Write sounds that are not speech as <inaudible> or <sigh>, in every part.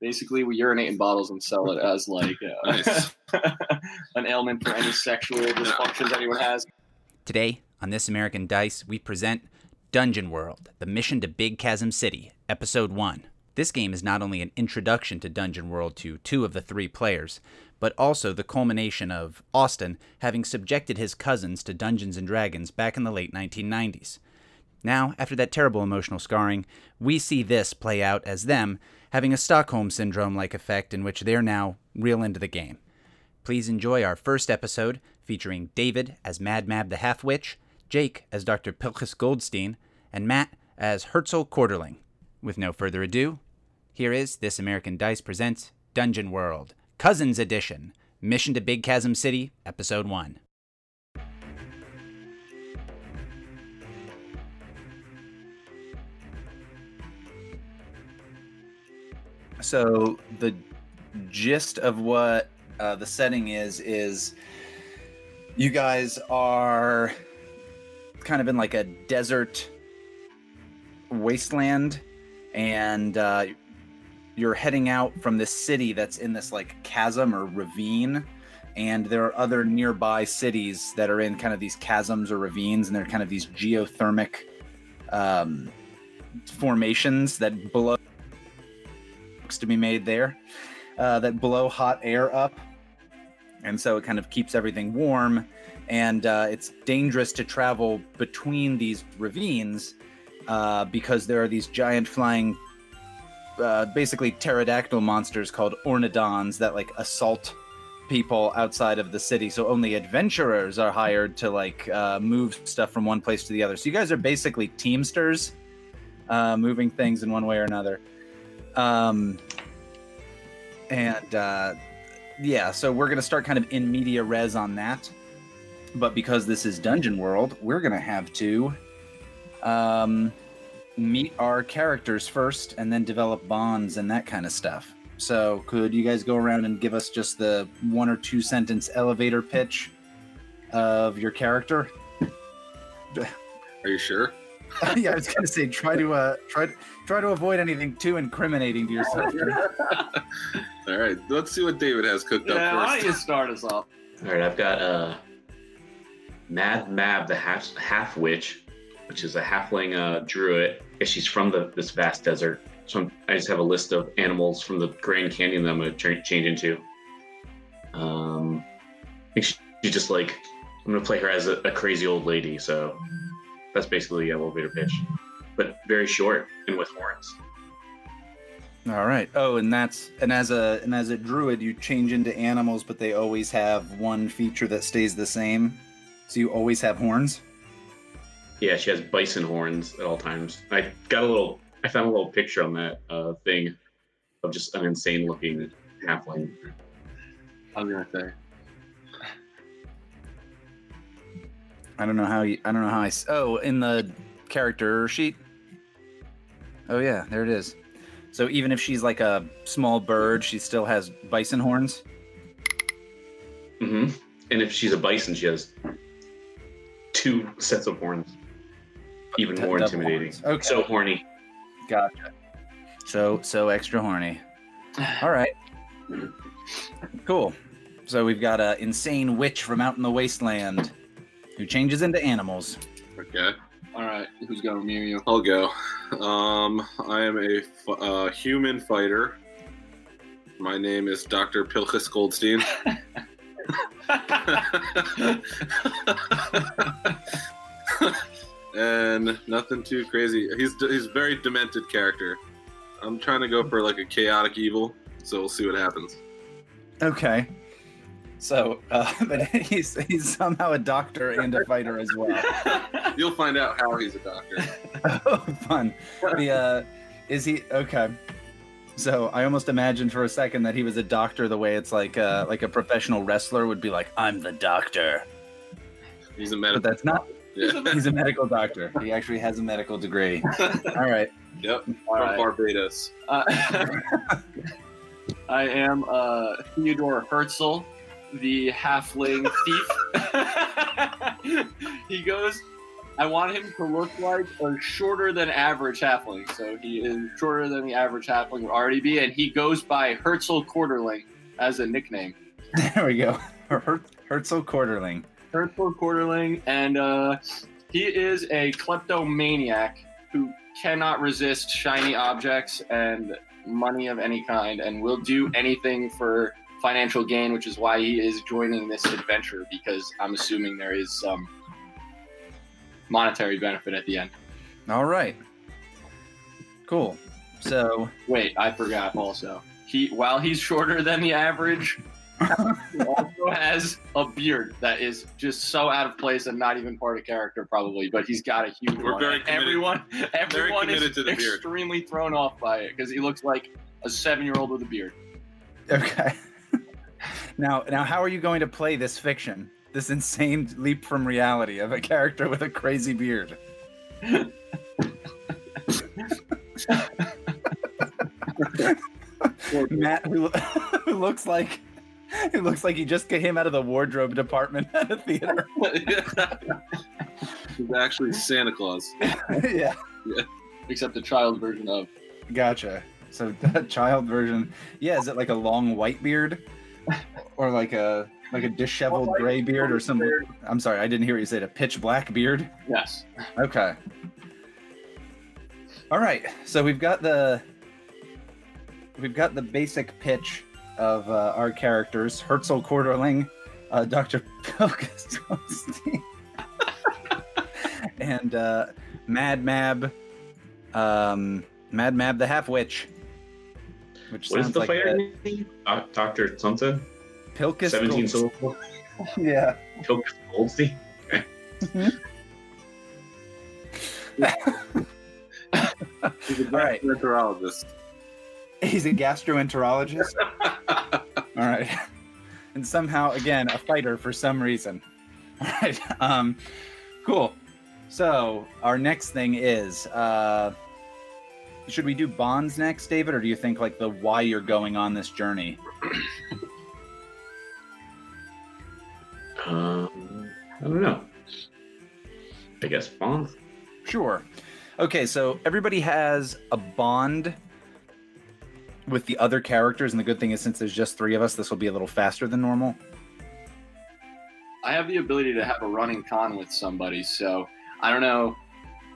Basically, we urinate in bottles and sell it as like uh, Nice. <laughs> an ailment for any sexual dysfunctions anyone has. Today, on This American Dice, we present Dungeon World The Mission to Big Chasm City, Episode 1. This game is not only an introduction to Dungeon World to two of the three players, but also the culmination of Austin having subjected his cousins to Dungeons and Dragons back in the late 1990s. Now, after that terrible emotional scarring, we see this play out as them having a Stockholm Syndrome like effect in which they're now real into the game. Please enjoy our first episode featuring David as Mad Mab the Half Witch, Jake as Dr. Pilchus Goldstein, and Matt as Herzl Quarterling. With no further ado, here is This American Dice Presents Dungeon World, Cousins Edition, Mission to Big Chasm City, Episode 1. So, the gist of what uh, the setting is is you guys are kind of in like a desert wasteland and uh, you're heading out from this city that's in this like chasm or ravine. And there are other nearby cities that are in kind of these chasms or ravines and they're kind of these geothermic um, formations that blow to be made there uh, that blow hot air up. And so it kind of keeps everything warm. And uh, it's dangerous to travel between these ravines uh, because there are these giant flying uh, basically pterodactyl monsters called ornodons that like assault people outside of the city. So only adventurers are hired to like uh, move stuff from one place to the other. So you guys are basically teamsters uh, moving things in one way or another um, and uh, yeah, so we're gonna start kind of in media res on that. But because this is Dungeon World, we're gonna have to um, meet our characters first, and then develop bonds and that kind of stuff. So, could you guys go around and give us just the one or two sentence elevator pitch of your character? Are you sure? <laughs> yeah, I was gonna say try to uh, try try to avoid anything too incriminating to yourself. <laughs> All right, let's see what David has cooked Yeah, why up don't you start us off? All right, I've got uh, Mad Mab, the half half witch, which is a halfling uh, druid. I guess she's from the this vast desert. So I'm, I just have a list of animals from the Grand Canyon that I'm going to tra- change into. Um, I think she, she's just like I'm going to play her as a, a crazy old lady. So that's basically the elevator pitch, but very short and with horns. All right. Oh, and that's and as a and as a druid, you change into animals, but they always have one feature that stays the same. So you always have horns. Yeah, she has bison horns at all times. I got a little. I found a little picture on that uh, thing of just an insane looking halfling. I was gonna say. I don't know how you. I don't know how I. s- Oh, in the character sheet. Oh yeah, there it is. So even if she's like a small bird, she still has bison horns. hmm And if she's a bison, she has two sets of horns. Even more double intimidating. horns. Okay. So horny. Gotcha. So so extra horny. <sighs> All right. Cool. So we've got a insane witch from out in the wasteland who changes into animals. Okay, All right, who's going near you? I'll go. Um, I am a f- uh, human fighter. My name is Dr. Pilchus Goldstein. <laughs> and nothing too crazy. He's he's a very demented character. I'm trying to go for like a chaotic evil, so we'll see what happens. Okay. So, uh, <laughs> but he's he's somehow a doctor and a fighter as well. <laughs> You'll find out how he's a doctor. <laughs> oh, fun. The uh, is he okay? So I almost imagined for a second that he was a doctor, the way it's like uh, like a professional wrestler would be like, "I'm the doctor," He's a medical. but medical. that's not. Yeah. He's a medical doctor. He actually has a medical degree. All right. Yep. All From right. Barbados. Uh, I am uh, Theodore Herzl, the halfling <laughs> thief. <laughs> he goes I want him to look like a shorter than average halfling. So he is shorter than the average halfling would already be, and he goes by Herzl Quarterling as a nickname. <laughs> There we go. Her- Herzl Quarterling. Herzl Quarterling, and uh, he is a kleptomaniac who cannot resist shiny objects and money of any kind, and will do anything for financial gain, which is why he is joining this adventure. Because I'm assuming there is some monetary benefit at the end. All right. Cool. So, Wait, I forgot. Also, he while he's shorter than the average. he also <laughs> has a beard that is just so out of place and not even part of character, probably. But he's got a huge We're one. very committed- everyone, everyone committed is to the beard. extremely thrown off by it because he looks like a seven-year-old with a beard. okay. Now, now, how are you going to play this fiction? This insane leap from reality of a character with a crazy beard. Matt, who, who looks like who looks like he just came out of the wardrobe department at a theater. <laughs> He's actually Santa Claus. <laughs> yeah, Except the child version of. gotcha. So <laughs> that child version, yeah, is it like a long white beard, or like a like a disheveled White gray beard, or some? beard. I'm sorry, I didn't hear you said. A pitch black beard. Yes. Okay. All right. So we've got the we've got the basic pitch of uh, our characters: Herzl Quarterling, uh, Doctor Pilkus, <laughs> and uh, Mad Mab, um, Mad Mab the Half Witch. Which What is the like a- name? Doc- Doctor something. Pilkus. Seventeen Gold- syllable. <laughs> Yeah. Pilkus Goldstein. He's a <laughs> right. gastroenterologist. He's a gastroenterologist. <laughs> All right. And somehow, again, a fighter for some reason. All right. Um, cool. So our next thing is, uh, should we do bonds next, David, or do you think like the why you're going on this journey? <clears throat> Um, I don't know. I guess Bond. Sure. Okay, so everybody has a bond with the other characters, and the good thing is, since there's just three of us, this will be a little faster than normal. I have the ability to have a running con with somebody, so I don't know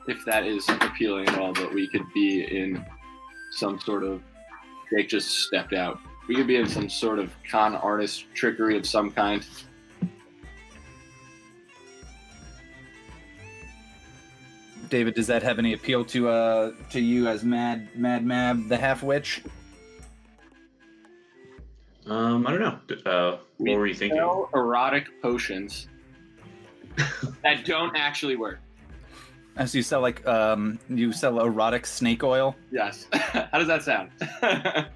if that is appealing at all, but we could be in some sort of Jake just stepped out. We could be in some sort of con artist trickery of some kind. David, does that have any appeal to uh to you as Mad Mad Mab the Half Witch? Um, I don't know. Uh, what were you thinking? Sell erotic potions <laughs> that don't actually work. As you sell like um you sell erotic snake oil. Yes. <laughs> How does that sound? <laughs>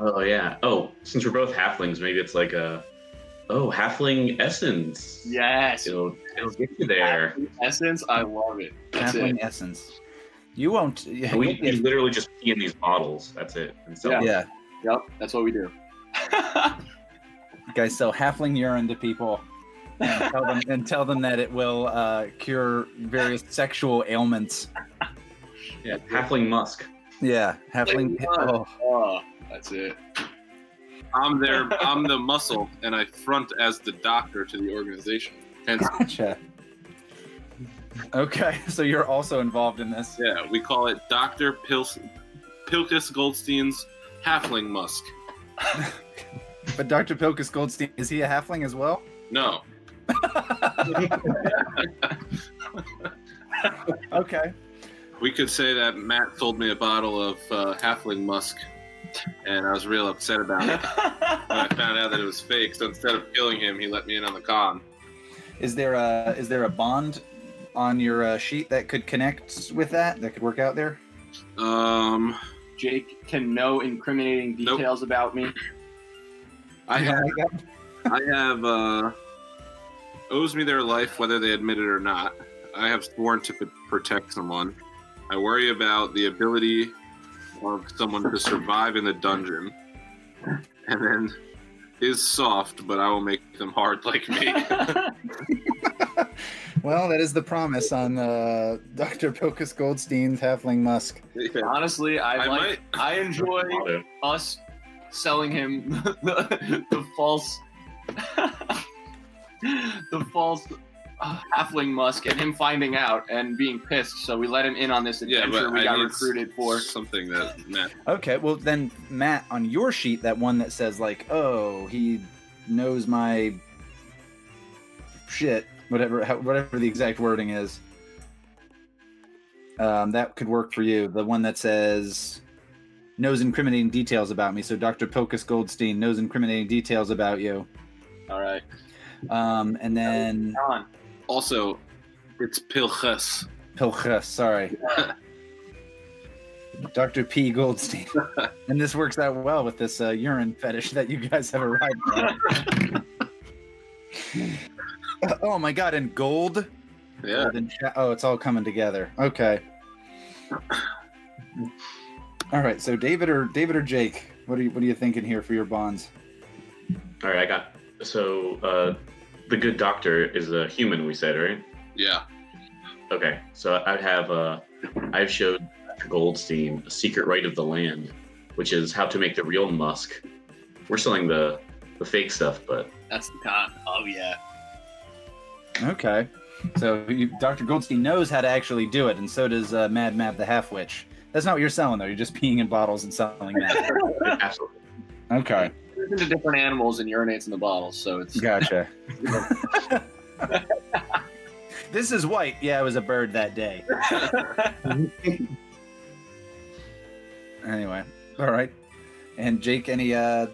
Oh yeah. Oh, since we're both halflings, maybe it's like a oh halfling essence. yes. It'll it'll get you there. Essence, I love it. That's Halfling it. essence. You won't. Yeah. We, we literally just pee in these bottles. That's it. And so Yeah. yeah. Yep, that's what we do. You guys sell halfling urine to people. And tell them, and tell them that it will uh, cure various sexual ailments. yeah, halfling musk. Yeah, halfling. Oh, oh, that's it. I'm there. <laughs> I'm the muscle, and I front as the doctor to the organization. Hence, gotcha. Okay, <laughs> so you're also involved in this. yeah, we call it Doctor Pils- Pilkus Goldstein's Halfling Musk. <laughs> But Dr. Pilkus Goldstein, is he a halfling as well? No, Okay. we could say that Matt sold me a bottle of uh, Halfling Musk, and I was real upset about it <laughs> when I found out that it was fake. So instead of killing him, he let me in on the con. Is there a is there a bond on your uh, sheet that could connect with that? That could work out there? Um, Jake can know incriminating Nope. details about me. I have like that? I have uh, owes me their life whether they admit it or not. I have sworn to p- protect someone. I worry about the ability of someone to survive in the dungeon, and then is soft, but I will make them hard like me. <laughs> Well, that is the promise on uh, Dr. Pocus Goldstein's Halfling Musk. Yeah. Honestly, I, I like. might- I enjoy <laughs> us selling him <laughs> the, the false, the false uh, halfling musk, and him finding out and being pissed. So we let him in on this Yeah, adventure but we I got recruited for. something that Matt. Okay, well then, Matt, on your sheet, that one that says like, "Oh, he knows my shit," whatever, whatever the exact wording is. Um, that could work for you. The one that says knows incriminating details about me. So Dr. Pocus Goldstein knows incriminating details about you. All right, Um, and then on. Also, it's Pilchus. Pilchus, sorry. <laughs> Dr. P. Goldstein. <laughs> and this works out well with this uh, urine fetish that you guys have arrived at. <laughs> oh my god, and gold? Yeah. Gold and cha- oh, it's all coming together. Okay. All right, so David or David or Jake, what are you what are you thinking here for your bonds? All right, I got. So uh, the good doctor is a human. We said right. Yeah. Okay, so I'd have uh, I've showed Dr. Goldstein a secret rite of the land, which is how to make the real musk. We're selling the the fake stuff, but That's the con. Oh yeah. Okay. So you, Dr. Goldstein knows how to actually do it, and so does uh, Mad Mab the Half Witch. That's not what you're selling, though. You're just peeing in bottles and selling that. <laughs> absolutely. Okay. Turns into different animals and urinates in the bottles, so it's Gotcha. <laughs> <laughs> this is white. Yeah, it was a bird that day. Anyway, all right. And Jake, any uh,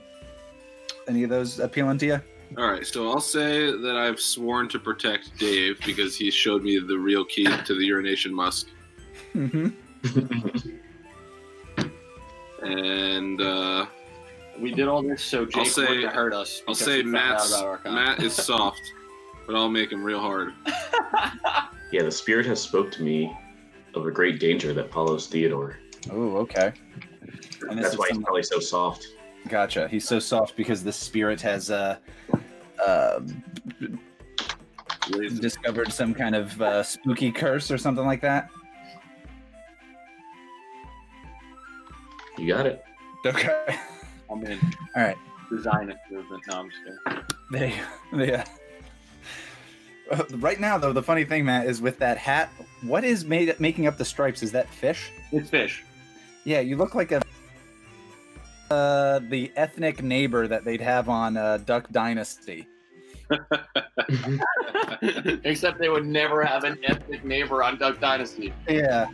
any of those appealing to you? All right. So I'll say that I've sworn to protect Dave because he showed me the real key to the urination musk, Mm-hmm. and uh, we did all this so Jake say- wouldn't hurt us. I'll say Matt's out about our con. Matt is soft, but I'll make him real hard. <laughs> yeah, the spirit has spoke to me of a great danger that follows Theodore. Oh, okay. And That's is why he's probably so soft. Gotcha. He's so soft because the spirit has uh, uh, discovered some kind of uh, spooky curse or something like that. You got it. Okay. <laughs> I'm in. All right. Design improvement. No, I'm just kidding. They, they, uh, uh, right now, though, the funny thing, Matt, is with that hat. What is made making up the stripes? Is that fish? It's fish. Yeah, you look like a uh, the ethnic neighbor that they'd have on uh, Duck Dynasty. <laughs> <laughs> Except they would never have an ethnic neighbor on Duck Dynasty. Yeah.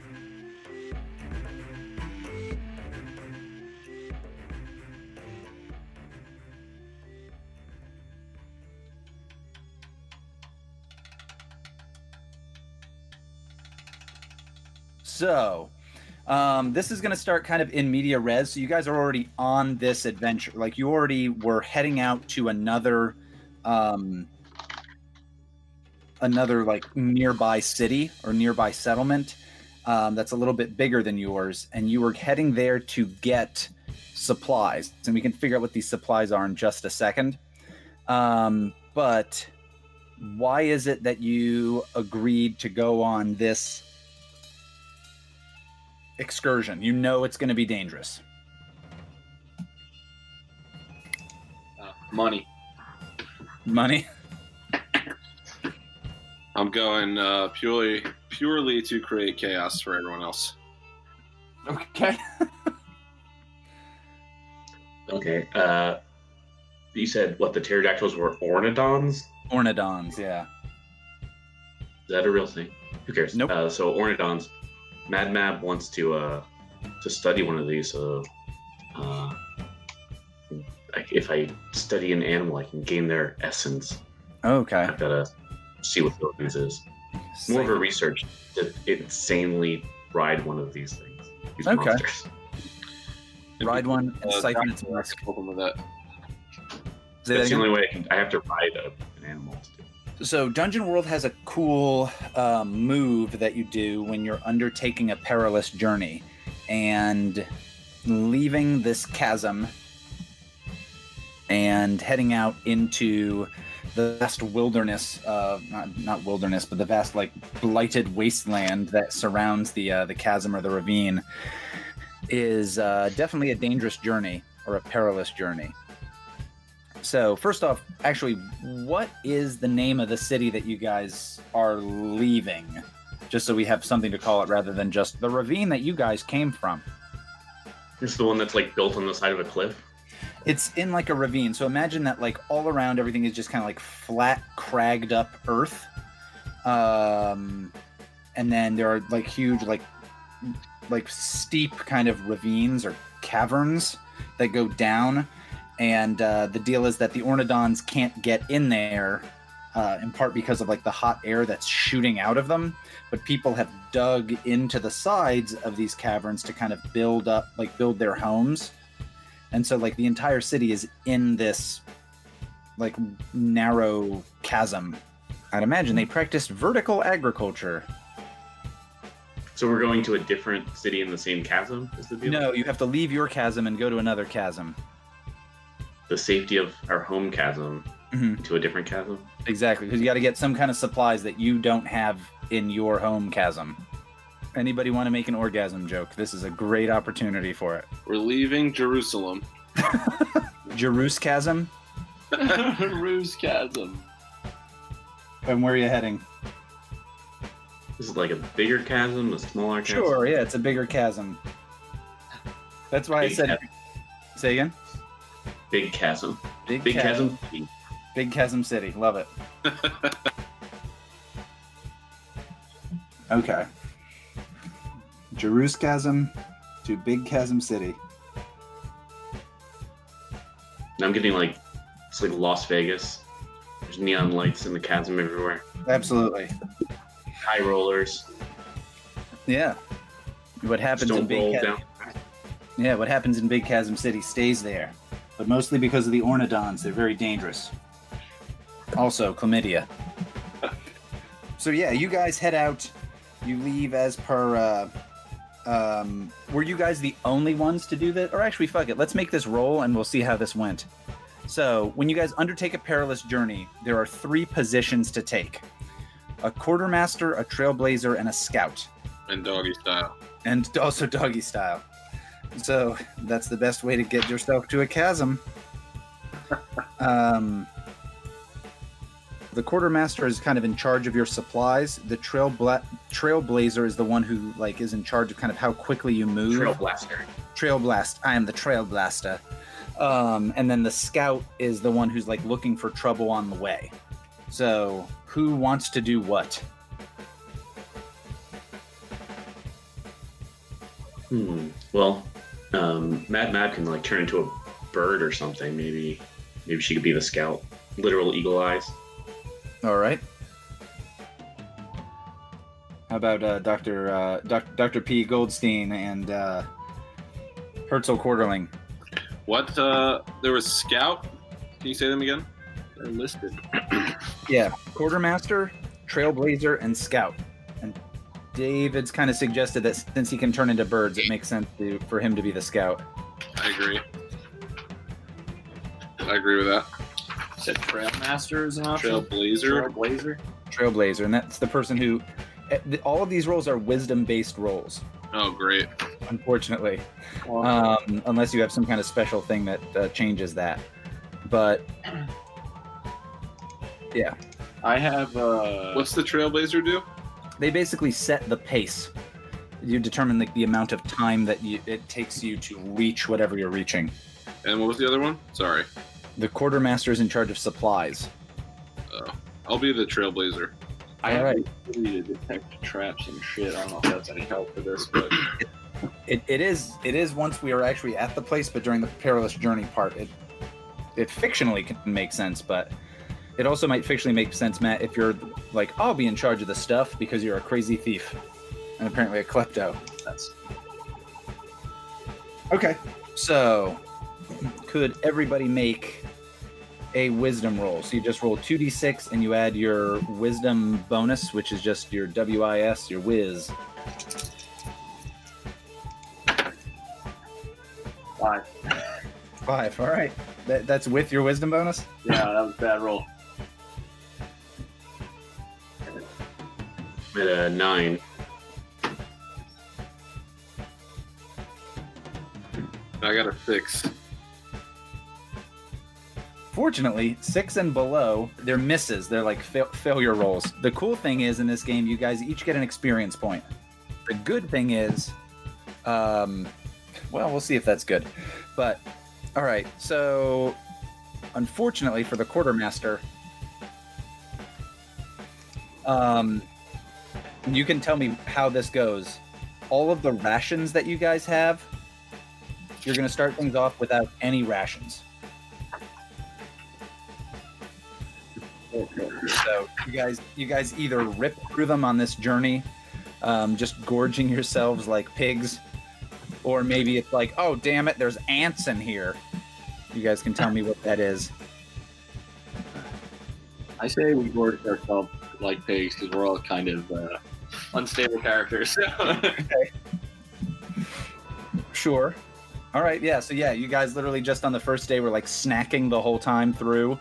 So, um, this is going to start kind of in media res. So you guys are already on this adventure. Like you already were heading out to another, um, another like nearby city or nearby settlement um, that's a little bit bigger than yours, and you were heading there to get supplies. And we can figure out what these supplies are in just a second. Um, but why is it that you agreed to go on this excursion? You know it's going to be dangerous. Uh, money. Money. I'm going uh, purely purely to create chaos for everyone else. Okay. <laughs> Okay. Uh, you said what the pterodactyls were ornodons? Is Ornodons, yeah. Is that a real thing? Who cares? Nope. Uh, so ornodons. Mad Mab wants to uh, to study one of these. So, uh, if I study an animal, I can gain their essence. Okay. I've got to see what these is. More of a research to insanely ride one of these things. These Okay. monsters. Ride one and Uh, siphon its Dr. musk. Help with that. That's the only way I can. I have to ride a, an animal. To do. So, Dungeon World has a cool um, move that you do when you're undertaking a perilous journey and leaving this chasm and heading out into the vast wilderness, uh, not not wilderness, but the vast like blighted wasteland that surrounds the uh, the chasm or the ravine, is uh, definitely a dangerous journey or a perilous journey. So first off, actually, what is the name of the city that you guys are leaving? Just so we have something to call it rather than just the ravine that you guys came from. Is the one that's like built on the side of a cliff. It's in like a ravine. So imagine that like all around everything is just kind of like flat, cragged up earth. Um and then there are like huge like like steep kind of ravines or caverns that go down and uh, the deal is that the ornodons can't get in there uh, in part because of like the hot air that's shooting out of them but people have dug into the sides of these caverns to kind of build up like build their homes and so like the entire city is in this like narrow chasm i'd imagine they practiced vertical agriculture So we're going to a different city in the same chasm. Is the deal? no you have to leave your chasm and go to another chasm The safety of our home chasm Mhm. to a different chasm. exactly because you got to get some kind of supplies that you don't have in your home chasm anybody want to make an orgasm joke this is a great opportunity for it We're leaving Jerusalem. <laughs> Jerus chasm <laughs> Ruse chasm. and where are you heading This is like a bigger chasm, a smaller chasm. sure yeah it's a bigger chasm that's why i said chasm. say again Big chasm. big, Big chasm. chasm. Big Chasm City. Love it. <laughs> okay. Jerus Chasm to Big Chasm City. And I'm getting like it's like Las Vegas. There's neon lights in the chasm everywhere. Absolutely. High rollers. Yeah. What Just happens in don't roll Big Chasm? down. Yeah, what happens in Big Chasm City stays there, but mostly because of the ornodons. They're very dangerous. Also, chlamydia. so yeah, you guys head out. You leave as per. Uh, um, were you guys the only ones to do this? Or actually, fuck it. Let's make this roll, and we'll see how this went. So, when you guys undertake a perilous journey, there are three positions to take: a quartermaster, a trailblazer, and a scout And doggy style. and also doggy style. So that's the best way to get yourself to a chasm. <laughs> Um, the quartermaster is kind of in charge of your supplies. The trail bla- trailblazer is the one who like is in charge of kind of how quickly you move. Trail blaster. Trail blast. I am the trailblaster. Um, and then the scout is the one who's like looking for trouble on the way. So who wants to do what? Hmm. Well, um, Mad Mad can like turn into a bird or something. Maybe, maybe she could be the scout. Literal eagle eyes. All right. How about uh, Dr. Uh, Doc- Dr. P. Goldstein and uh, Herzl Quarterling? What? Uh, there was Scout. Can you say them again? They're listed. Yeah, Quartermaster, Trailblazer, and Scout. And David's kind of suggested that since he can turn into birds, it makes sense to, for him to be the Scout. I agree. I agree with that. Said Trailmaster is an option. Trailblazer. Trailblazer. Trailblazer, and that's the person who. eh, All of these roles are wisdom-based roles, Oh, great. unfortunately. Well, um, unless you have some kind of special thing that uh, changes that. But <clears throat> yeah, I have. Uh, What's the Trailblazer do? They basically set the pace. You determine like the amount of time that you, it takes you to reach whatever you're reaching. And what was the other one? Sorry. The quartermaster is in charge of supplies. Oh, I'll be the Trailblazer. I have Alright. the ability to detect traps and shit. I don't know if that's any help for this, but It, it is it is once we are actually at the place, but during the perilous journey part, it it fictionally can make sense, but it also might fictionally make sense, Matt, if you're like, I'll be in charge of the stuff because you're a crazy thief and apparently a klepto. that's Okay. So, could everybody make a wisdom roll? So you just roll 2d6 and you add your wisdom bonus, which is just your WIS, your whiz. five. Five. All right. That, that's with your wisdom bonus? Yeah, that was a bad roll. At a nine. I got a six. Fortunately, six and below, they're misses. They're like fa- failure rolls. The cool thing is in this game, you guys each get an experience point. The good thing is, um, well, we'll see if that's good. But all right, so unfortunately for the quartermaster, um, you can tell me how this goes. All of the rations that you guys have, you're going to start things off without any rations. So you guys, you guys either rip through them on this journey, um, just gorging yourselves like pigs, or maybe it's like, oh damn it, there's ants in here. You guys can tell me what that is. I say we gorge ourselves like pigs because we're all kind of uh, unstable characters. <laughs> Sure. All right. Yeah. So yeah, you guys literally just on the first day were like snacking the whole time through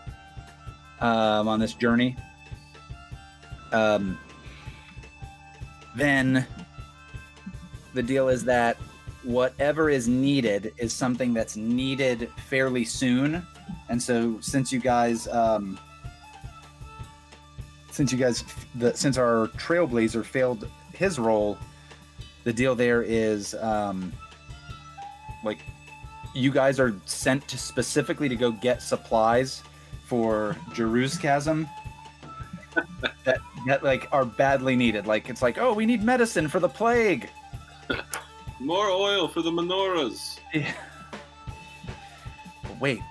um, on this journey. Um, then the deal is that whatever is needed is something that's needed fairly soon, and so since you guys, um, since you guys, the, since our trailblazer failed his roll, the deal there is. Um, like you guys are sent to specifically to go get supplies for Jerusalem <laughs> that that like are badly needed. Like it's like, oh, we need medicine for the plague. <laughs> More oil for the menorahs. Yeah. But wait,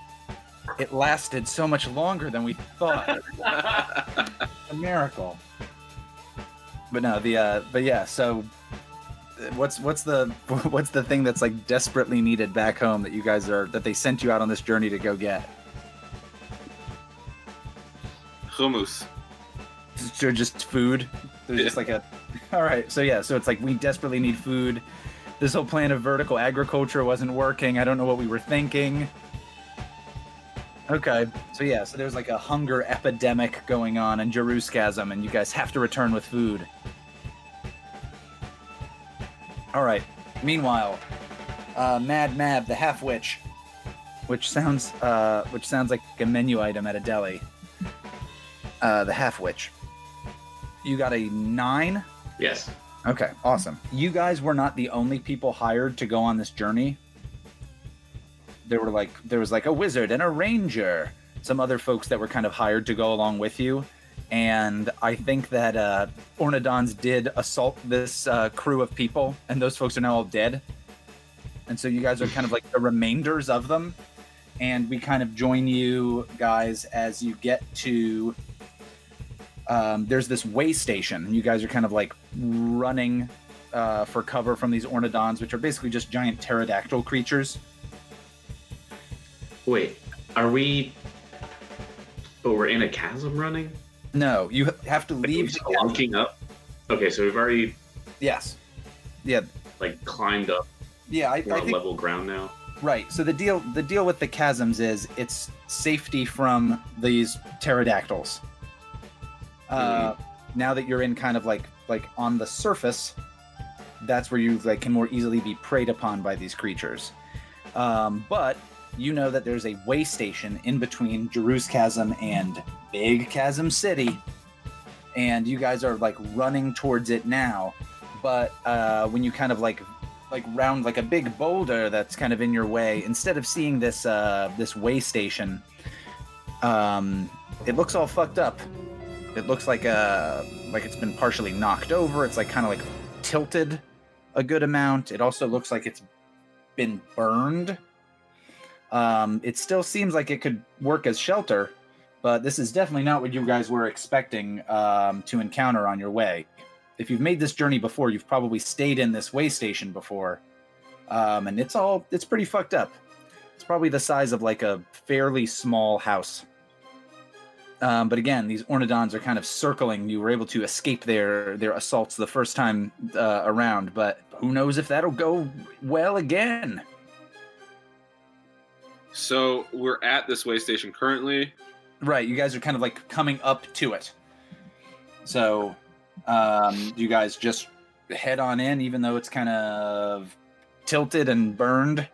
it lasted so much longer than we thought. <laughs> a miracle. But no, the uh, but yeah, so what's what's the <laughs> what's the thing that's like desperately needed back home that you guys are that they sent you out on this journey to go get? Hummus. Just, or just food. There's just like a. <laughs> All right, so yeah, so it's like we desperately need food. This whole plan of vertical agriculture wasn't working. I don't know what we were thinking. Okay, so yeah, so there's like a hunger epidemic going on in Jerusalem, and you guys have to return with food. All right. Meanwhile, uh, Mad Mab, the half witch, which sounds uh, which sounds like a menu item at a deli. Uh, the half witch. You got a nine. Yes. Okay, awesome. You guys were not the only people hired to go on this journey. There were like there was like a wizard and a ranger, some other folks that were kind of hired to go along with you. And I think that uh, Ornodons did assault this uh, crew of people, and those folks are now all dead. And so you guys are kind of like the remainders of them. And we kind of join you guys as you get to um, there's this way station, and you guys are kind of like running uh, for cover from these ornodons, which are basically just giant pterodactyl creatures. Wait, are we? But we're in a chasm running. No, you have to Like, leave. up. Okay, so we've already Yes. Yeah. like climbed up. Yeah. I, We're I think level ground now. right. So the deal the deal with the chasms is it's safety from these pterodactyls. Uh, Now that you're in kind of like like on the surface, that's where you like can more easily be preyed upon by these creatures. Um, but you know that there's a way station in between Jerus Chasm and Big Chasm City, and you guys are like running towards it now. But uh, when you kind of like like round like a big boulder that's kind of in your way, instead of seeing this uh, this way station, um, it looks all fucked up. It looks like uh like it's been partially knocked over. It's like kind of like tilted a good amount. It also looks like it's been burned. Um, it still seems like it could work as shelter, but this is definitely not what you guys were expecting um, to encounter on your way. If you've made this journey before, you've probably stayed in this way station before, um, and it's all it's pretty fucked up. It's probably the size of like a fairly small house. Um, but again, these ornodons are kind of circling. You were able to escape their their assaults the first time uh, around, but who knows if that'll go well again? So we're at this way station currently. Right, you guys are kind of like coming up to it. So, Um, you guys just head on in, even though it's kind of tilted and burned.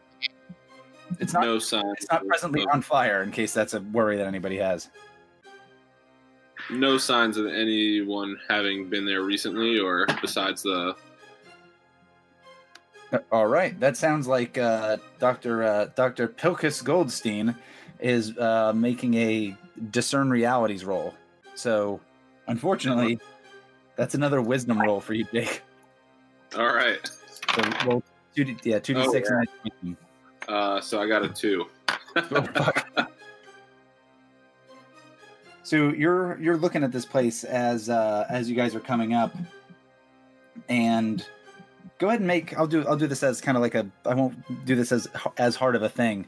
It's not. no signs. It's not presently on fire. In case that's a worry that anybody has. No signs of anyone having been there recently, or besides the. All right, that sounds like uh, Doctor uh, Doctor Pilkus Goldstein is uh, making a discern realities roll. So, unfortunately, that's another wisdom roll for you, Jake. All right. So roll two, d- yeah, two d Oh, six. yeah. and then- Uh, so I got a two. Oh, <laughs> so you're you're looking at this place as uh, as you guys are coming up, and go ahead and make. I'll do I'll do this as kind of like a. I won't do this as as hard of a thing.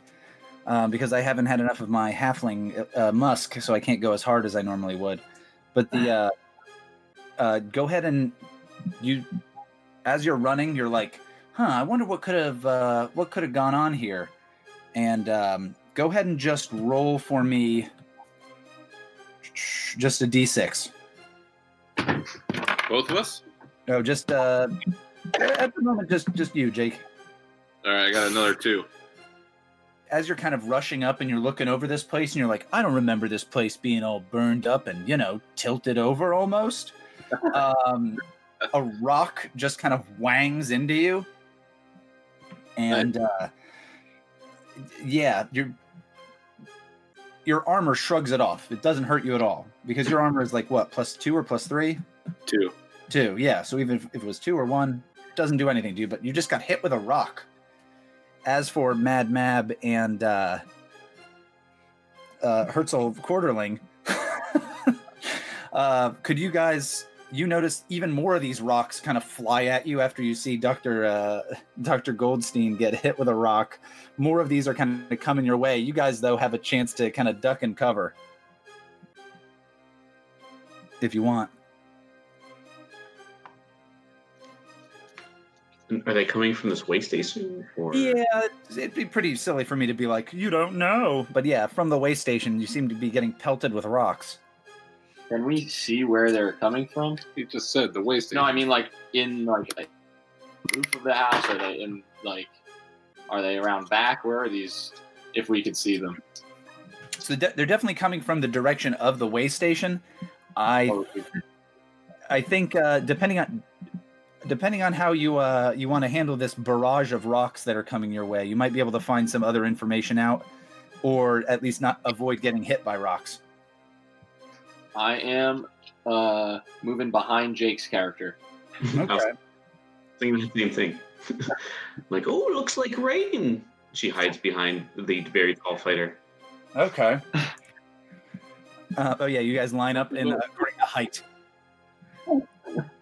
Um, because I haven't had enough of my halfling uh, musk, so I can't go as hard as I normally would. But the uh, uh, go ahead and you, as you're running, you're like, huh? I wonder what could have uh, what could have gone on here, and um, go ahead and just roll for me, just a d6. Both of us. No, just uh, at the moment, just just you, Jake. All right, I got another two. as you're kind of rushing up and you're looking over this place and you're like, I don't remember this place being all burned up and you know tilted over almost. <laughs> um, a rock just kind of wangs into you, and uh, yeah, your your armor shrugs it off. It doesn't hurt you at all because your armor is like what plus two or plus three. Two. Two, yeah. So even if, if it was two or one, doesn't do anything to you. But you just got hit with a rock. As for Mad Mab and uh, uh, Herzl Quarterling, <laughs> uh, could you guys? You notice even more of these rocks kind of fly at you after you see Doctor uh, Doctor Goldstein get hit with a rock. More of these are kind of coming your way. You guys, though, have a chance to kind of duck and cover if you want. Are they coming from this way station? Or Yeah, it'd be pretty silly for me to be like, you don't know. But yeah, from the way station, you seem to be getting pelted with rocks. Can we see where they're coming from? He just said the waste. Station. No, I mean like in like a roof of the house. Are they in like? Are they around back? Where are these? If we could see them. So de- they're definitely coming from the direction of the way station. I Oh, I think uh, depending on depending on how you uh, you want to handle this barrage of rocks that are coming your way, you might be able to find some other information out, or at least not avoid getting hit by rocks. I am uh, moving behind Jake's character. I was thinking the same thing. <laughs> like, oh, it looks like rain. She hides behind the very tall fighter. Okay. <laughs> Uh, oh yeah, you guys line up in uh, according to height.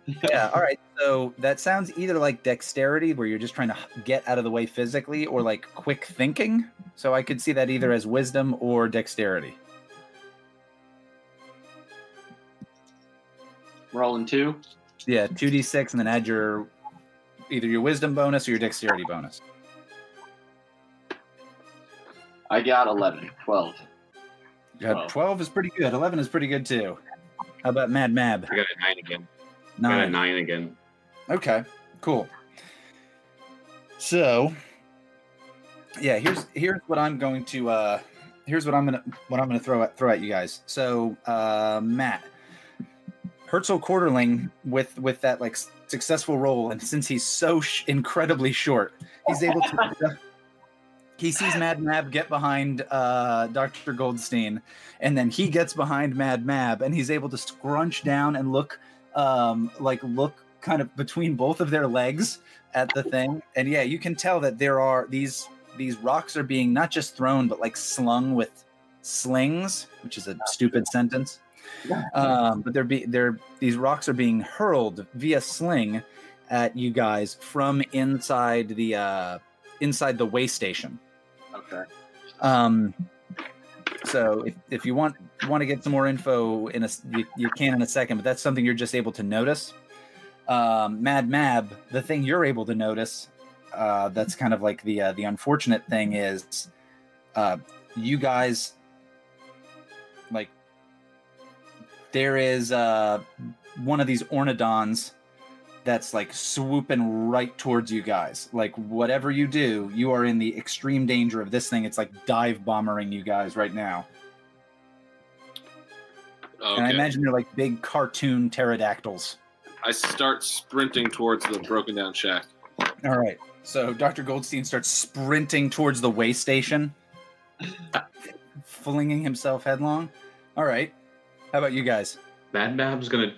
Yeah. All right. So that sounds either like dexterity, where you're just trying to get out of the way physically, or like quick thinking. So I could see that either as wisdom or dexterity. Rolling two. Yeah, two d six, and then add your either your wisdom bonus or your dexterity bonus. I got 11, 12. You got Wow. Twelve is pretty good. Eleven is pretty good too. How about Mad Mab? I got a nine again. I got a Nine. nine again. Okay, cool. So, yeah, here's here's what I'm going to uh here's what I'm gonna what I'm gonna throw at throw at you guys. So, uh, Matt Herzl Quarterling with with that like successful roll, and since he's so sh- incredibly short, he's able to. <laughs> He sees Mad Mab get behind uh, Dr. Goldstein, and then he gets behind Mad Mab, and he's able to scrunch down and look um like look kind of between both of their legs at the thing. And yeah you can tell that there are these these rocks are being not just thrown but like slung with slings which is a stupid sentence. Um but they're be they're these rocks are being hurled via sling at you guys from inside the uh inside the way station. Okay. um, so if, if you want want to get some more info in a you, you can in a second, but that's something you're just able to notice. Um, Mad Mab, the thing you're able to notice, uh, that's kind of like the uh, the unfortunate thing is, uh, you guys like there is uh, one of these ornodons that's like swooping right towards you guys. Like whatever you do, you are in the extreme danger of this thing. It's like dive bombering you guys right now. Okay. And I I, imagine they're like big cartoon pterodactyls. I start sprinting towards the broken down shack. All right. So Dr. Goldstein starts sprinting towards the way station, flinging himself headlong. All right. How about you guys? Mad Mab's gonna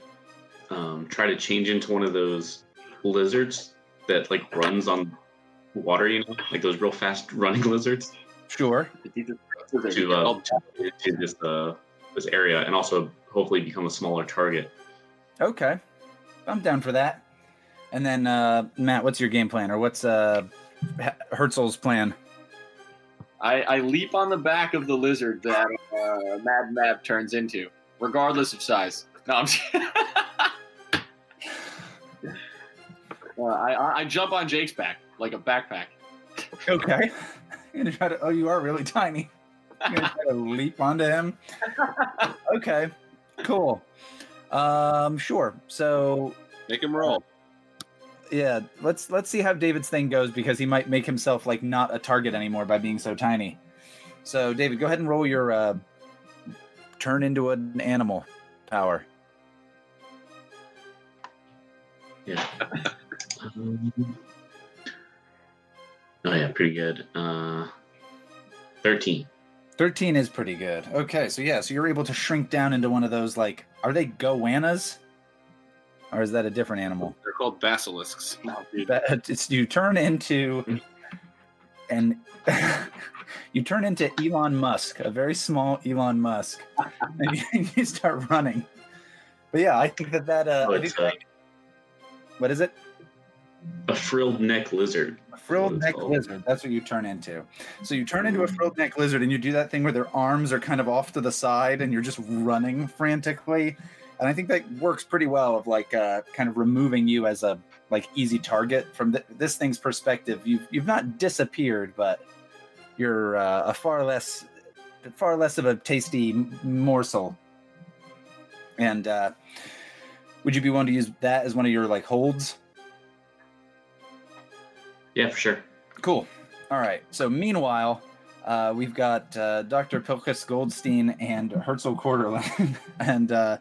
um, try to change into one of those lizards that like runs on water, you know, like those real fast running <laughs> lizards Sure. to uh, to this uh, this area, and also hopefully become a smaller target. Okay. I'm down for that. And then uh, Matt, what's your game plan, or what's uh, Herzl's plan? I, I leap on the back of the lizard that uh, Mad Mab turns into, regardless of size. No, I'm. just- <laughs> uh, I, I I jump on Jake's back like a backpack. Okay. <laughs> You're gonna try to. Oh, you are really tiny. Leap onto him. Okay. Cool. Um. Sure. So Make him roll. yeah, let's let's see how David's thing goes because he might make himself like not a target anymore by being so tiny. So David, go ahead and roll your uh, turn into an animal power. Yeah. Um, <laughs> oh yeah, pretty good. Uh, Thirteen. 13 is pretty good. Okay, so yeah, so you're able to shrink down into one of those like are they goannas? Or is that a different animal? They're called basilisks. No, It's you turn into and <laughs> you turn into Elon Musk, a very small Elon Musk, <laughs> and you, you start running. But yeah, I think that that uh, Oh, I it's think, uh, what is it? a frilled neck lizard. A frilled neck called. lizard. That's what you turn into. So you turn into a frilled neck lizard, and you do that thing where their arms are kind of off to the side, and you're just running frantically. And I think that works pretty well of like uh, kind of removing you as a like easy target from th- this thing's perspective. You've you've not disappeared, but you're uh, a far less far less of a tasty m- morsel. And uh, would you be willing to use that as one of your like holds? Yeah, for sure. Cool. All right. So meanwhile, uh, we've got uh, Dr. Pilkus Goldstein and Herzl Quarterland, <laughs> and uh,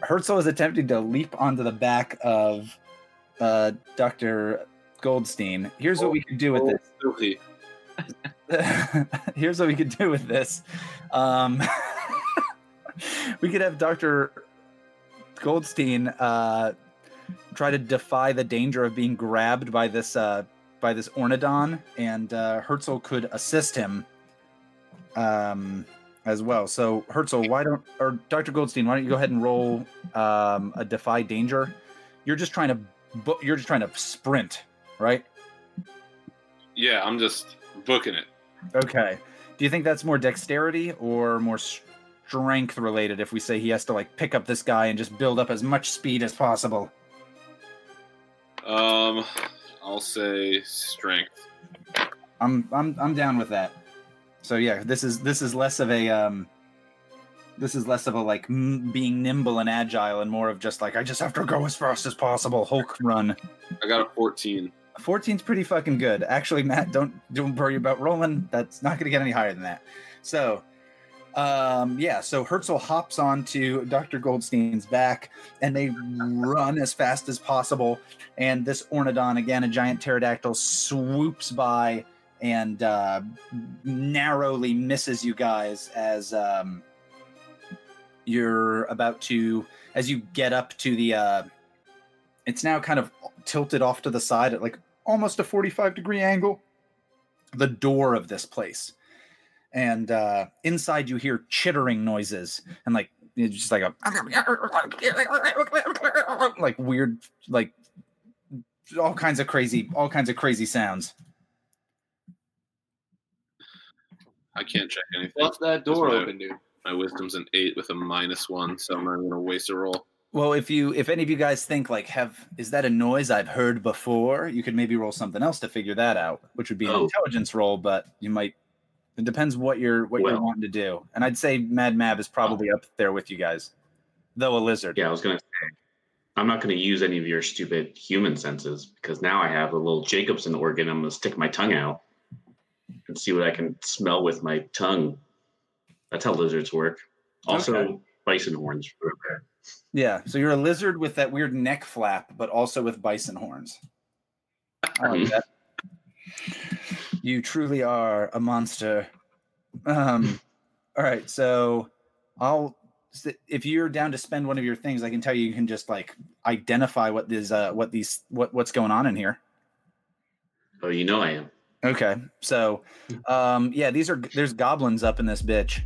Herzl is attempting to leap onto the back of uh, Dr. Goldstein. Here's what we could do with Oh, this. <laughs> Here's what we could do with this. Um, <laughs> we could have Dr. Goldstein uh, try to defy the danger of being grabbed by this uh, by this ornodon, and uh, Herzl could assist him um, as well. So Herzl, why don't or Dr. Goldstein, why don't you go ahead and roll um, a defy danger? You're just trying to bu- you're just trying to sprint, right? Yeah, I'm just booking it. Okay. Do you think that's more dexterity or more strength related if we say he has to like pick up this guy and just build up as much speed as possible? Um, I'll say strength. I'm I'm I'm down with that. So yeah, this is this is less of a um this is less of a like m- being nimble and agile and more of just like I just have to go as fast as possible Hulk run. I got a 14. 14's pretty fucking good. Actually, Matt, don't don't worry about rolling. That's not going to get any higher than that. So, um, yeah. So Herzl hops onto Dr. Goldstein's back, and they run as fast as possible. And this ornodon, again, a giant pterodactyl, swoops by and uh, narrowly misses you guys as um, you're about to as you get up to the. Uh, it's now kind of tilted off to the side at like almost a 45 degree angle the door of this place and uh inside you hear chittering noises and like it's just like a <laughs> like weird like all kinds of crazy all kinds of crazy sounds I can't check anything. Left that door my- open, dude. My wisdom's an eight with a minus one, so I'm not gonna waste a roll. well if you if any of you guys think like have is that a noise i've heard before you could maybe roll something else to figure that out which would be an Oh. intelligence roll but you might It depends what you're what you're wanting to do. And I'd say Mad Mab is probably up there with you guys, though a lizard. Yeah, I was gonna say, I'm not gonna use any of your stupid human senses because now I have a little Jacobson organ. I'm gonna stick my tongue out and see what I can smell with my tongue. That's how lizards work. Also, Okay. bison horns. Yeah. So you're a lizard with that weird neck flap, but also with bison horns. I like mm-hmm. that. You truly are a monster. Um, all right. So I'll. If you're down to spend one of your things, I can tell you you can just like identify what this, uh, what these, what what's going on in here. Oh, you know I am. Okay. So, um, yeah, these are there's goblins up in this bitch.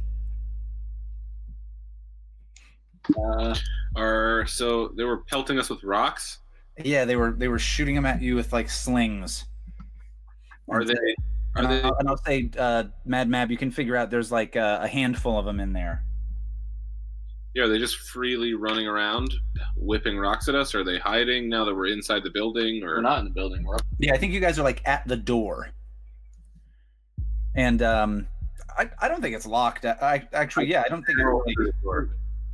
Uh, Are so they were pelting us with rocks. Yeah, they were they were shooting them at you with like slings. Are they? Are And, they? I'll, and I'll say, uh, Mad Mab, you can figure out there's like uh, a handful of them in there. Yeah, are they just freely running around, whipping rocks at us? Are they hiding now that we're inside the building? Or we're not in the building. We're up. Yeah, I think you guys are like at the door. And um, I, I don't think it's locked. I, I actually, yeah, I don't think it's like,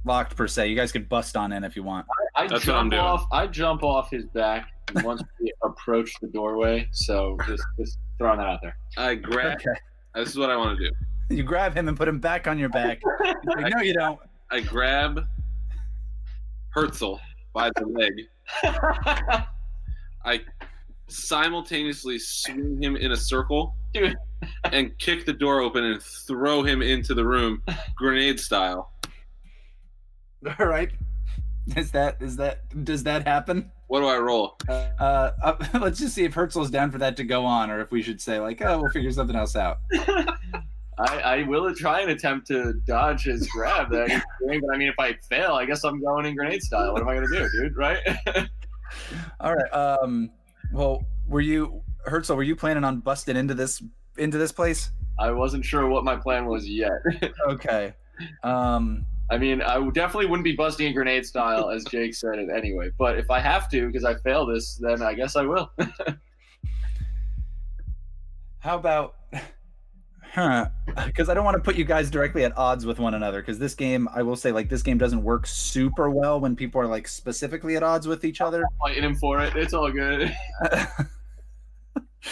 locked per se. You guys could bust on in if you want. I That's what I'm jump doing. off. I jump off his back once we approach the doorway. So just, just throwing that out there. I grab. Okay. This is what I want to do. You grab him and put him back on your back. Like, no, you don't. I grab Herzl by the leg. I simultaneously swing him in a circle, Dude. and kick the door open and throw him into the room, grenade style. All right. Is that is that does that happen? What do I roll? Uh, uh, <laughs> let's just see if Herzl's down for that to go on, or if we should say like, oh, we'll figure something else out. <laughs> I, I will try and attempt to dodge his grab that he's doing, but I mean, if I fail, I guess I'm going in grenade style. What am I gonna do, dude? Right? <laughs> All right. Um. Well, were you Herzl? Were you planning on busting into this into this place? I wasn't sure what my plan was yet. Okay. Um. I mean, I definitely wouldn't be busting a grenade style, as Jake said it anyway. But if I have to, because I fail this, then I guess I will. <laughs> How about? Huh? Because I don't want to put you guys directly at odds with one another. Because this game, I will say, like this game doesn't work super well when people are like specifically at odds with each other. Fighting him for it. It's all good. <laughs>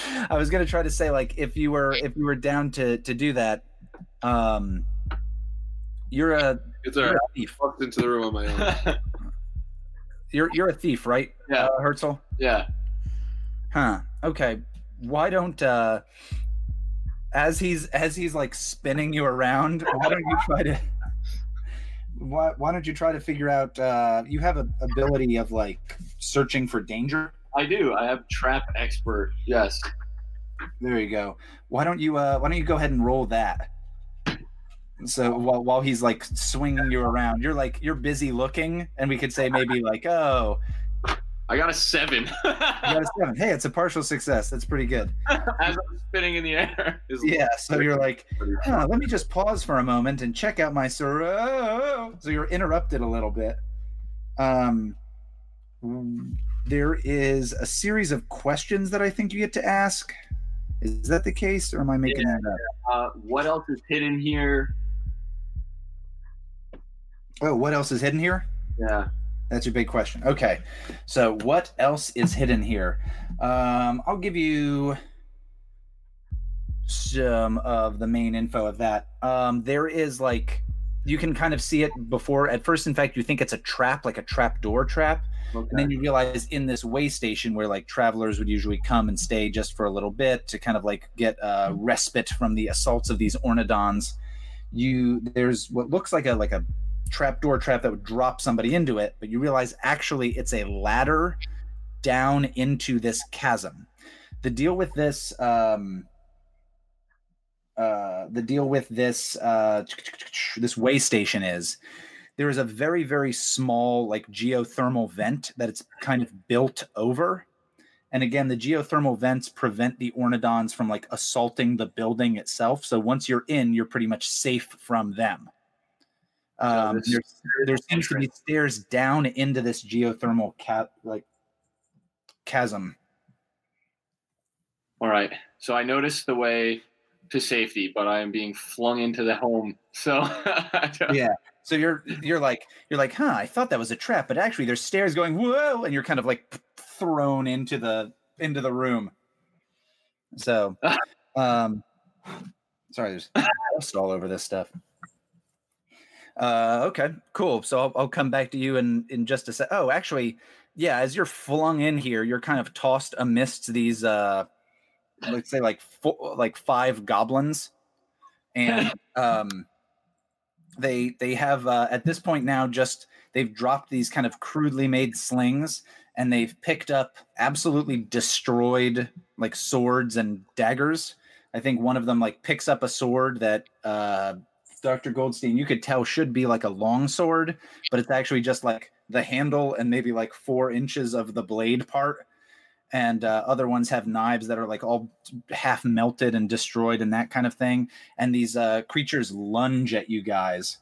<laughs> I was gonna try to say like if you were if you were down to to do that, um, you're a It's you're alright. a <laughs> thief. Walked into the room on my own. <laughs> You're you're a thief, right? Yeah. uh, Herzl. yeah. Huh. Okay. Why don't uh, as he's as he's like spinning you around, why don't you try to <laughs> why why don't you try to figure out uh you have a ability of like searching for danger? I do. I have trap expert. Yes. There you go. Why don't you uh why don't you go ahead and roll that? So while while he's like swinging you around, you're like you're busy looking, and we could say maybe like, oh, I got a seven. got a seven. Hey, it's a partial success. That's pretty good. <laughs> As I'm spinning in the air. Yeah. So you're like, <laughs> huh, let me just pause for a moment and check out my sorrow. So you're interrupted a little bit. Um, there is a series of questions that I think you get to ask. Is that the case, or am I making that up? Uh, what else is hidden here? Oh, what else is hidden here? Yeah. That's your big question. Okay. So what else is hidden here? Um, I'll give you some of the main info of that. Um, there is like you can kind of see it before at first in fact you think it's a trap like a trap door trap and then you realize in this way station where like travelers would usually come and stay just for a little bit to kind of like get uh, respite from the assaults of these ornodons you there's what looks like a like a trap door trap that would drop somebody into it but you realize actually it's a ladder down into this chasm. The deal with this um uh the deal with this uh this way station is there is a very very small like geothermal vent that it's kind of built over. And again the geothermal vents prevent the ornodons from like assaulting the building itself. So once you're in you're pretty much safe from them um, this- there's, there seems to be stairs down into this geothermal cat like chasm All right. So I noticed the way to safety, but I am being flung into the home. So <laughs> yeah. So you're you're like you're like, huh? I thought that was a trap, but actually there's stairs going whoa, and you're kind of like thrown into the into the room. So, <laughs> um, sorry, there's dust all over this stuff. Uh, okay, cool. So I'll, I'll come back to you in in just a sec. Oh, actually, yeah. As you're flung in here, you're kind of tossed amidst these uh, let's say like four, like five goblins, and <laughs> um they they have uh, at this point now just they've dropped these kind of crudely made slings and they've picked up absolutely destroyed like swords and daggers i think one of them like picks up a sword that uh dr goldstein you could tell should be like a long sword but it's actually just like the handle and maybe like four inches of the blade part and uh, other ones have knives that are like all half melted and destroyed and that kind of thing and these uh, creatures lunge at you guys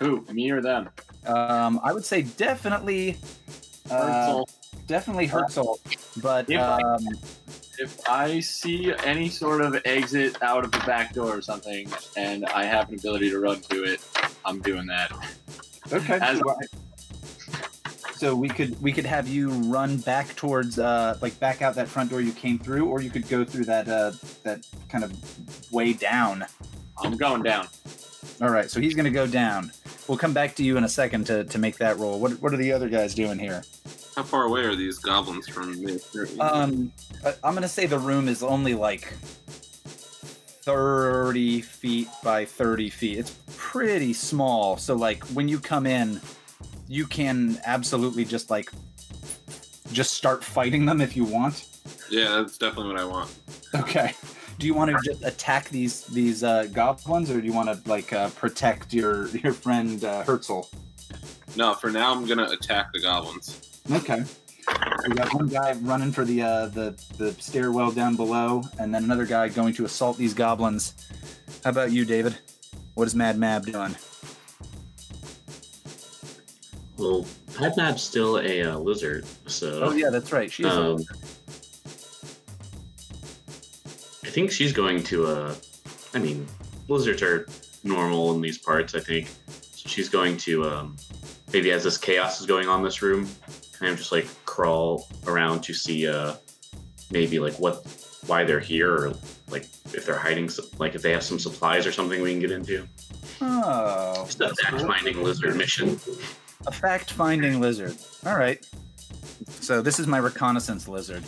who me or them? um, i would say definitely uh, Herzl. definitely Herzl, but um, if I see any sort of exit out of the back door or something, and I have an ability to run to it, I'm doing that. okay. As So we could we could have you run back towards uh like back out that front door you came through, or you could go through that uh that kind of way down. I'm going down. All right, so he's gonna go down. We'll come back to you in a second to, to make that roll. What what are the other guys doing here? How far away are these goblins from me? Um, I'm gonna say the room is only like thirty feet by thirty feet. It's pretty small. So like when you come in, you can absolutely just like just start fighting them if you want. yeah, that's definitely what I want. Okay. Do you want to just attack these these uh, goblins, or do you want to like uh, protect your your friend uh, Herzl? No, for now I'm gonna attack the goblins. Okay. We got one guy running for the uh, the the stairwell down below, and then another guy going to assault these goblins. How about you, David? What is Mad Mab doing? Well, Mad Mab's still a uh, lizard, so Oh yeah, that's right. She's um, I think she's going to. Uh, I mean, lizards are normal in these parts. I think so. She's going to um, maybe as this chaos is going on in this room, kind of just like crawl around to see uh, maybe like what why they're here or like if they're hiding like if they have some supplies or something we can get into. oh, Just a fact cool. finding lizard mission. a fact-finding lizard. All right. So this is my reconnaissance lizard.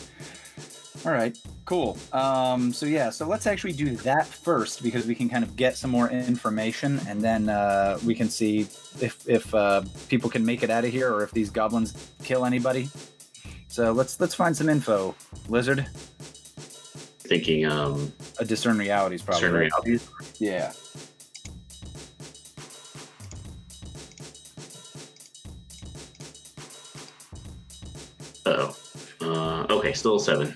All right, cool. Um, so yeah, so let's actually do that first because we can kind of get some more information, and then uh, we can see if if uh, people can make it out of here or if these goblins kill anybody. So let's let's find some info, lizard. Thinking um, A discern realities, probably. right? realities. Yeah. Oh, uh, okay, still seven.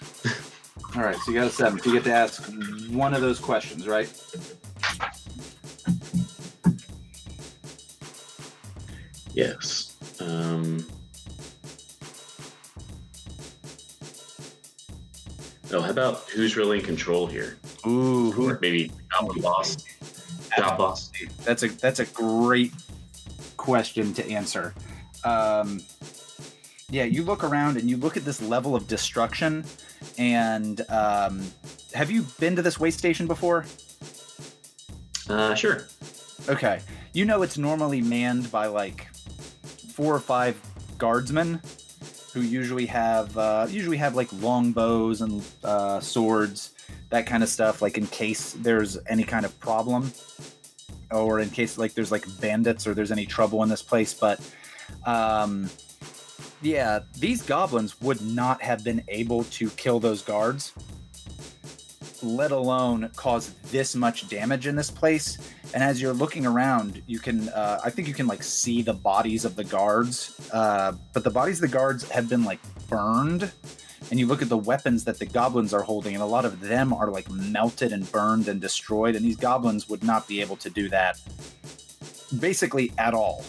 All right, so you got a seven. So you get to ask one of those questions, right? Yes. Um, oh, how about who's really in control here? Ooh, who Or maybe Goblin Boss. Job Boss. That's a that's a great question to answer. Um, yeah, you look around and you look at this level of destruction, and um, have you been to this waste station before? Uh, sure. Okay, you know it's normally manned by like four or five guardsmen who usually have uh, usually have like long bows and uh, swords, that kind of stuff, like in case there's any kind of problem, or in case like there's like bandits or there's any trouble in this place. But um, yeah, these goblins would not have been able to kill those guards, let alone cause this much damage in this place. And as you're looking around you can uh, i think you can like see the bodies of the guards uh, but the bodies of the guards have been like burned. And you look at the weapons that the goblins are holding and a lot of them are like melted and burned and destroyed and these goblins would not be able to do that basically at all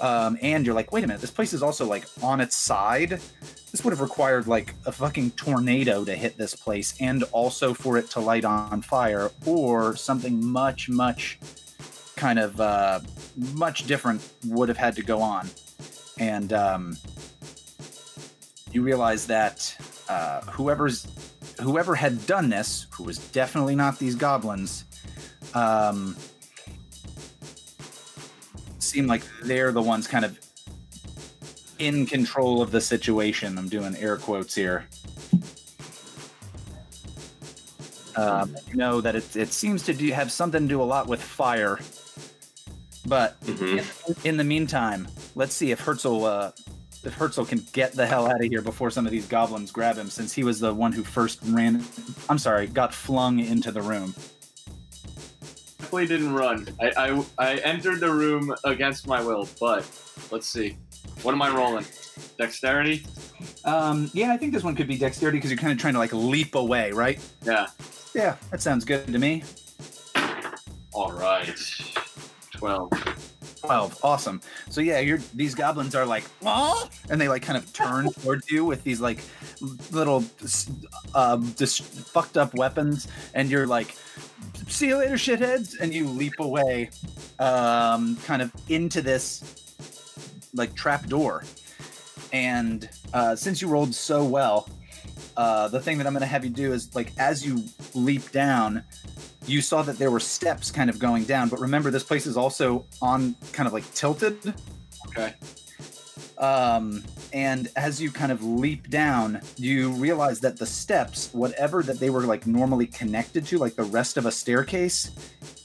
um, and you're like wait a minute this place is also like on its side. This would have required like a fucking tornado to hit this place and also for it to light on fire or something much much kind of uh, much different would have had to go on. And um, you realize that uh, whoever's whoever had done this who was definitely not these goblins um, seem like they're the ones kind of in control of the situation. I'm doing air quotes here. Um, you know that it, it seems to do have something to do a lot with fire. But Mhm. in the meantime, let's see if Herzl uh, if Herzl can get the hell out of here before some of these goblins grab him, since he was the one who first ran. I'm sorry, got flung into the room. Definitely didn't run. I, I I entered the room against my will, but let's see. What am I rolling? Dexterity? Um, yeah, I think this one could be dexterity because you're kind of trying to like leap away, right? Yeah. Yeah, that sounds good to me. All right. Twelve. 12 awesome so yeah you're these goblins are like oh and they like kind of turn <laughs> towards you with these like little um just fucked up weapons and you're like see you later shitheads and you leap away um kind of into this like trap door and uh since you rolled so well uh the thing that i'm gonna have you do is like as you leap down you saw that there were steps kind of going down but remember this place is also on kind of like tilted Okay. um, and as you kind of leap down you realize that the steps whatever that they were like normally connected to like the rest of a staircase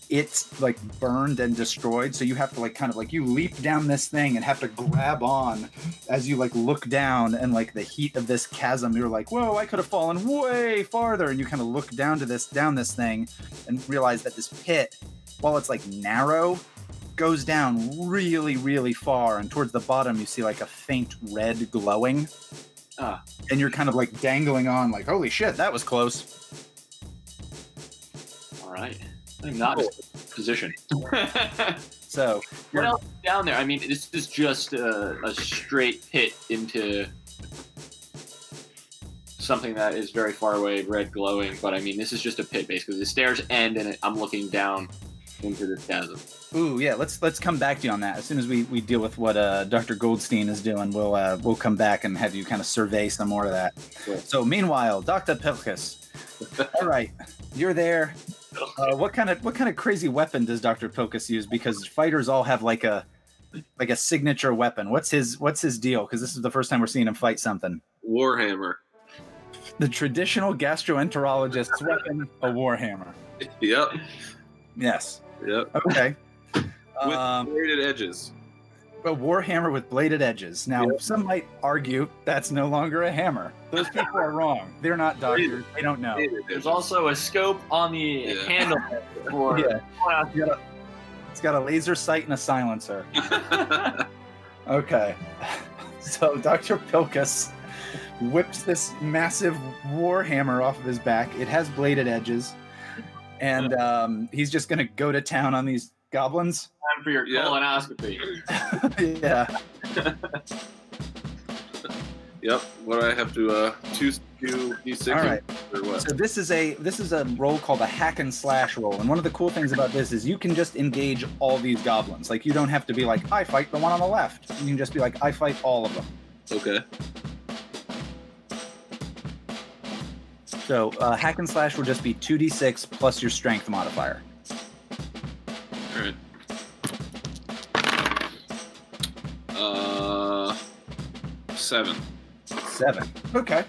it's like burned and destroyed. So you have to like kind of like you leap down this thing and have to grab on as you like look down and like the heat of this chasm you're like whoa i could have fallen way farther. And you kind of look down to this down this thing and realize that this pit while it's like narrow goes down really really far and towards the bottom you see like a faint red glowing Ah. and you're kind of like dangling on like holy shit that was close All right. I'm not in position. <laughs> so what else down there? I mean, this is just a, a straight pit into something that is very far away, red glowing. But I mean, this is just a pit basically. The stairs end, and I'm looking down into this chasm. Ooh, yeah. Let's let's come back to you on that as soon as we, we deal with what uh, Dr. Goldstein is doing. We'll uh, we'll come back and have you kind of survey some more of that. Sure. So meanwhile, Dr. Pilkus, <laughs> all right, you're there. Uh, what kind of what kind of crazy weapon does Dr. Pilkus use? Because fighters all have like a like a signature weapon. What's his what's his deal? Because this is the first time we're seeing him fight something. Warhammer. The traditional gastroenterologist's weapon, a warhammer. Yep. Yes. Yep. Okay. With Um, braided edges. a warhammer with bladed edges. Now, Yep. some might argue that's no longer a hammer. Those people are wrong. They're not doctors. They don't know. There's also a scope on the Yeah. handle <laughs> for. Yeah. It's got, a, it's got a laser sight and a silencer. <laughs> Okay. <laughs> So Dr. Pilkus whips this massive warhammer off of his back. It has bladed edges. And um, he's just going to go to town on these goblins. Time for your Yeah. colonoscopy. <laughs> yeah. <laughs> yep. What do I have to uh two two d six All right. or what? So this is a this is a roll called a hack and slash roll, and one of the cool things about this is you can just engage all these goblins. Like you don't have to be like I fight the one on the left. You can just be like I fight all of them. Okay. So uh, hack and slash will just be two d six plus your strength modifier. Seven. Seven. Okay.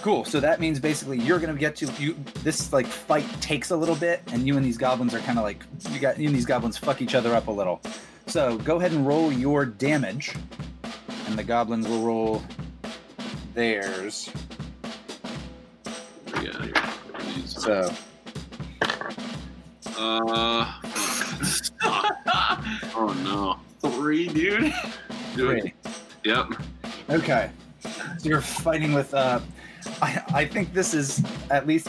Cool. So that means basically you're gonna get to you. This like fight takes a little bit, and you and these goblins are kind of like you got you and these goblins fuck each other up a little. So go ahead and roll your damage, and the goblins will roll theirs. Yeah. So Uh. <laughs> oh no. Three, dude. Dude. three. Yep. Okay. So you're fighting with. Uh, I I think this is at least.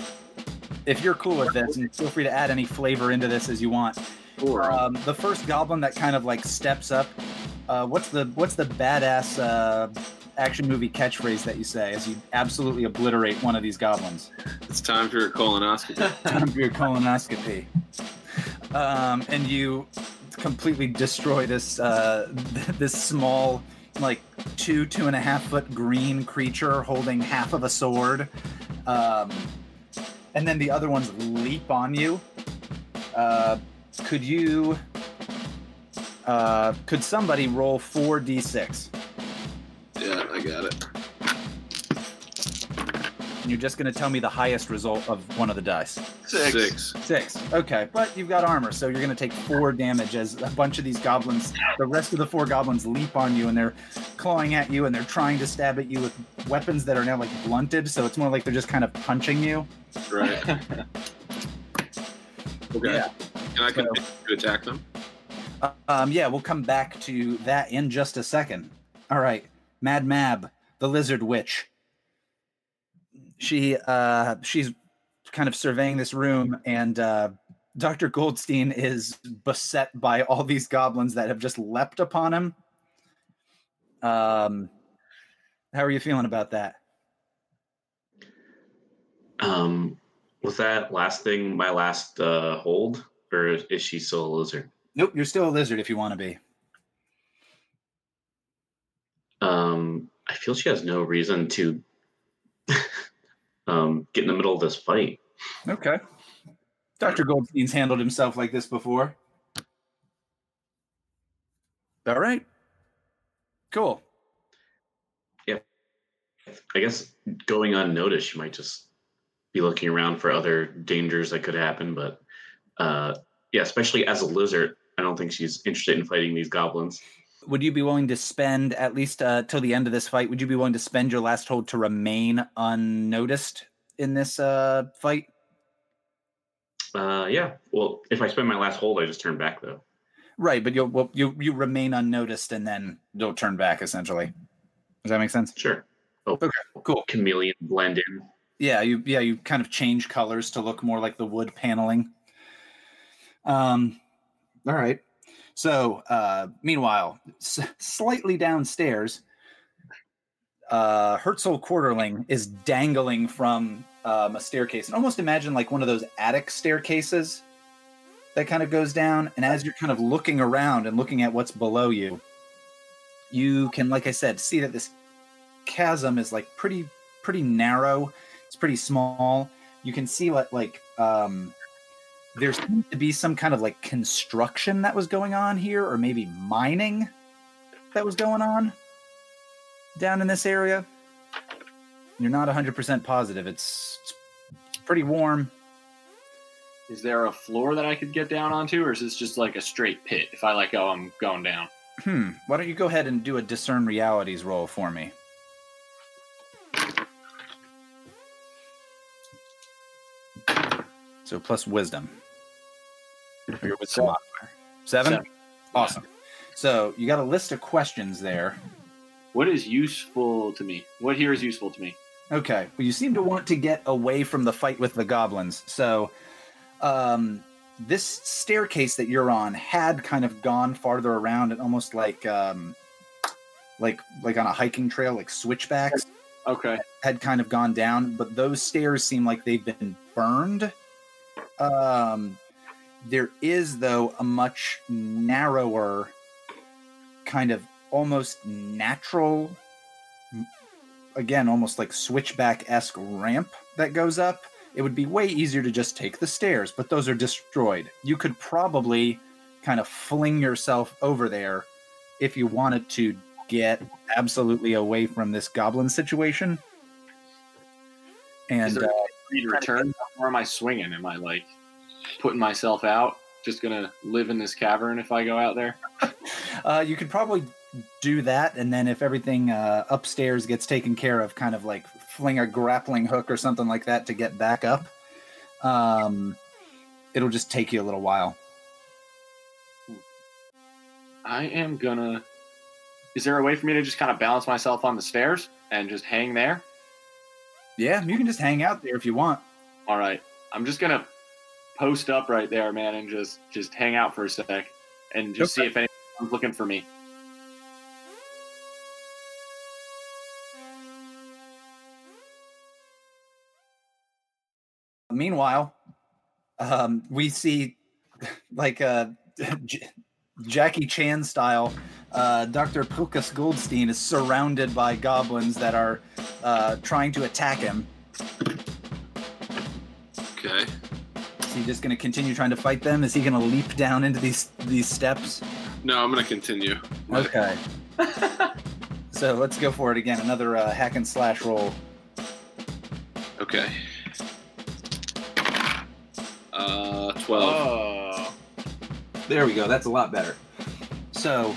If you're cool with this, and feel free to add any flavor into this as you want. Four. Um, the first goblin that kind of like steps up. Uh, what's the what's the badass uh, action movie catchphrase that you say as you absolutely obliterate one of these goblins. It's time for your colonoscopy. <laughs> Time for your colonoscopy. Um, and you completely destroy this uh, <laughs> this small, like two two and a half foot green creature holding half of a sword. Um, and then the other ones leap on you. Uh, could you? Uh, could somebody roll four d six? yeah, I got it. And you're just going to tell me the highest result of one of the dice. Six. Six. Six. Okay, but you've got armor, so you're going to take four damage as a bunch of these goblins, the rest of the four goblins leap on you and they're clawing at you and they're trying to stab at you with weapons that are now like blunted, so it's more like they're just kind of punching you. Right. <laughs> Okay. Yeah. Can I continue to attack them? Uh, Um, yeah, we'll come back to that in just a second. All right, Mad Mab, the lizard witch. She uh, she's kind of surveying this room, and uh, Dr. Goldstein is beset by all these goblins that have just leapt upon him. Um, how are you feeling about that? Um, was that last thing my last uh, hold, or is she still a lizard? Nope, you're still a lizard if you want to be. Um, I feel she has no reason to <laughs> um, get in the middle of this fight. Okay. Dr. Goldstein's handled himself like this before. All right. Cool. Yeah. I guess going unnoticed, she might just be looking around for other dangers that could happen. But uh, yeah, especially as a lizard, I don't think she's interested in fighting these goblins. Would you be willing to spend at least uh, till the end of this fight? Would you be willing to spend your last hold to remain unnoticed in this uh, fight? Uh, yeah. Well, if I spend my last hold, I just turn back though. Right, but you'll well, you you remain unnoticed and then you'll turn back essentially. Does that make sense? Sure. Oh, Okay, cool. Chameleon blend in. Yeah, you yeah you kind of change colors to look more like the wood paneling. Um, all right. So uh, meanwhile, s- slightly downstairs, uh, Herzl Quarterling is dangling from um, a staircase, and almost imagine like one of those attic staircases that kind of goes down. And as you're kind of looking around and looking at what's below you, you can, like I said, see that this chasm is like pretty pretty narrow. It's pretty small. You can see what like um there seems to be some kind of like construction that was going on here or maybe mining that was going on down in this area. You're not 100% positive. It's, it's pretty warm. Is there a floor that I could get down onto, or is this just like a straight pit? If I let go, I'm going down. hmm. Why don't you go ahead and do a discern realities roll for me? So plus wisdom Or your wisdom Seven. modifier. Seven? Seven. Awesome. So you got a list of questions there. What is useful to me? What here is useful to me? Okay. Well, you seem to want to get away from the fight with the goblins. So, um, this staircase that you're on had kind of gone farther around and almost like, um, like, like on a hiking trail, like switchbacks Okay. had kind of gone down, but those stairs seem like they've been burned. Um, there is, though, a much narrower, kind of almost natural, again, almost like switchback esque ramp that goes up. It would be way easier to just take the stairs, but those are destroyed. You could probably kind of fling yourself over there if you wanted to get absolutely away from this goblin situation. Is And there uh, free to return? Or am I swinging? Am I like putting myself out? Just gonna live in this cavern if I go out there? <laughs> uh, you could probably do that, and then if everything uh, upstairs gets taken care of, kind of like fling a grappling hook or something like that to get back up. Um, it'll just take you a little while. I am gonna. Is there a way for me to just kind of balance myself on the stairs and just hang there? Yeah, you can just hang out there if you want. All right. I'm just gonna post up right there, man, and just just hang out for a sec and just okay. see if anyone's looking for me. Meanwhile, um, we see like uh, Jackie Chan style. Uh, Dr. Pilkus Goldstein is surrounded by goblins that are uh, trying to attack him. Okay. Is he just going to continue trying to fight them? Is he going to leap down into these these steps? No, I'm gonna continue. Okay. <laughs> so let's go for it again. Another uh, hack and slash roll. Okay. Uh, 12. Oh. There we go. That's a lot better. So,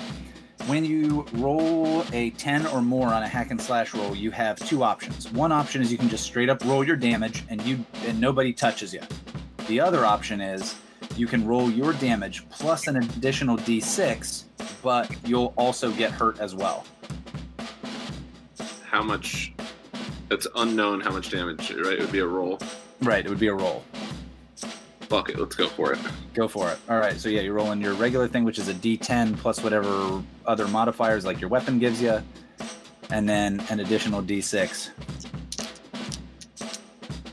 when you roll a 10 or more on a hack and slash roll, you have two options. One option is you can just straight up roll your damage and you and nobody touches you. The other option is you can roll your damage plus an additional d6, but you'll also get hurt as well. How much? It's unknown how much damage, right? It would be a roll. Right, it would be a roll. Fuck it, let's go for it. Go for it. All right, so yeah, you're rolling your regular thing, which is a d10 plus whatever other modifiers like your weapon gives you, and then an additional d6.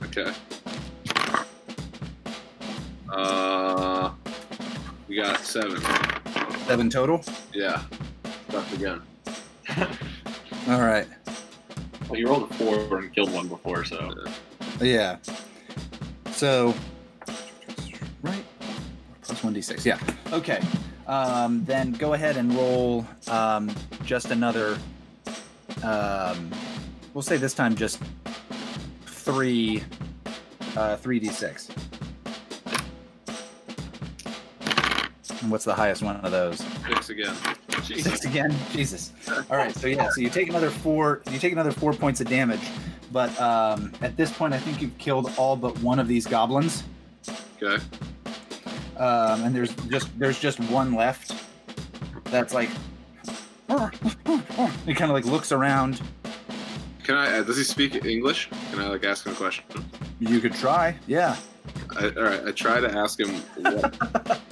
Okay. Uh, we got seven. Seven total? Yeah. Again. <laughs> All right. Well, you rolled a four and killed one before, so. Yeah. So, right? Plus 1d6, yeah. Okay. Um, then go ahead and roll um, just another. Um, we'll say this time just three, uh, 3d6. What's the highest one of those? Six again. Jesus. Six again. Jesus. All right. So yeah. So you take another four. You take another four points of damage, but um, at this point, I think you've killed all but one of these goblins, Okay. um, and there's just there's just one left. That's like. He kind of like looks around. Can I? Uh, does he speak English? Can I like ask him a question? You could try. Yeah. I, all right. I try to ask him. What, <laughs>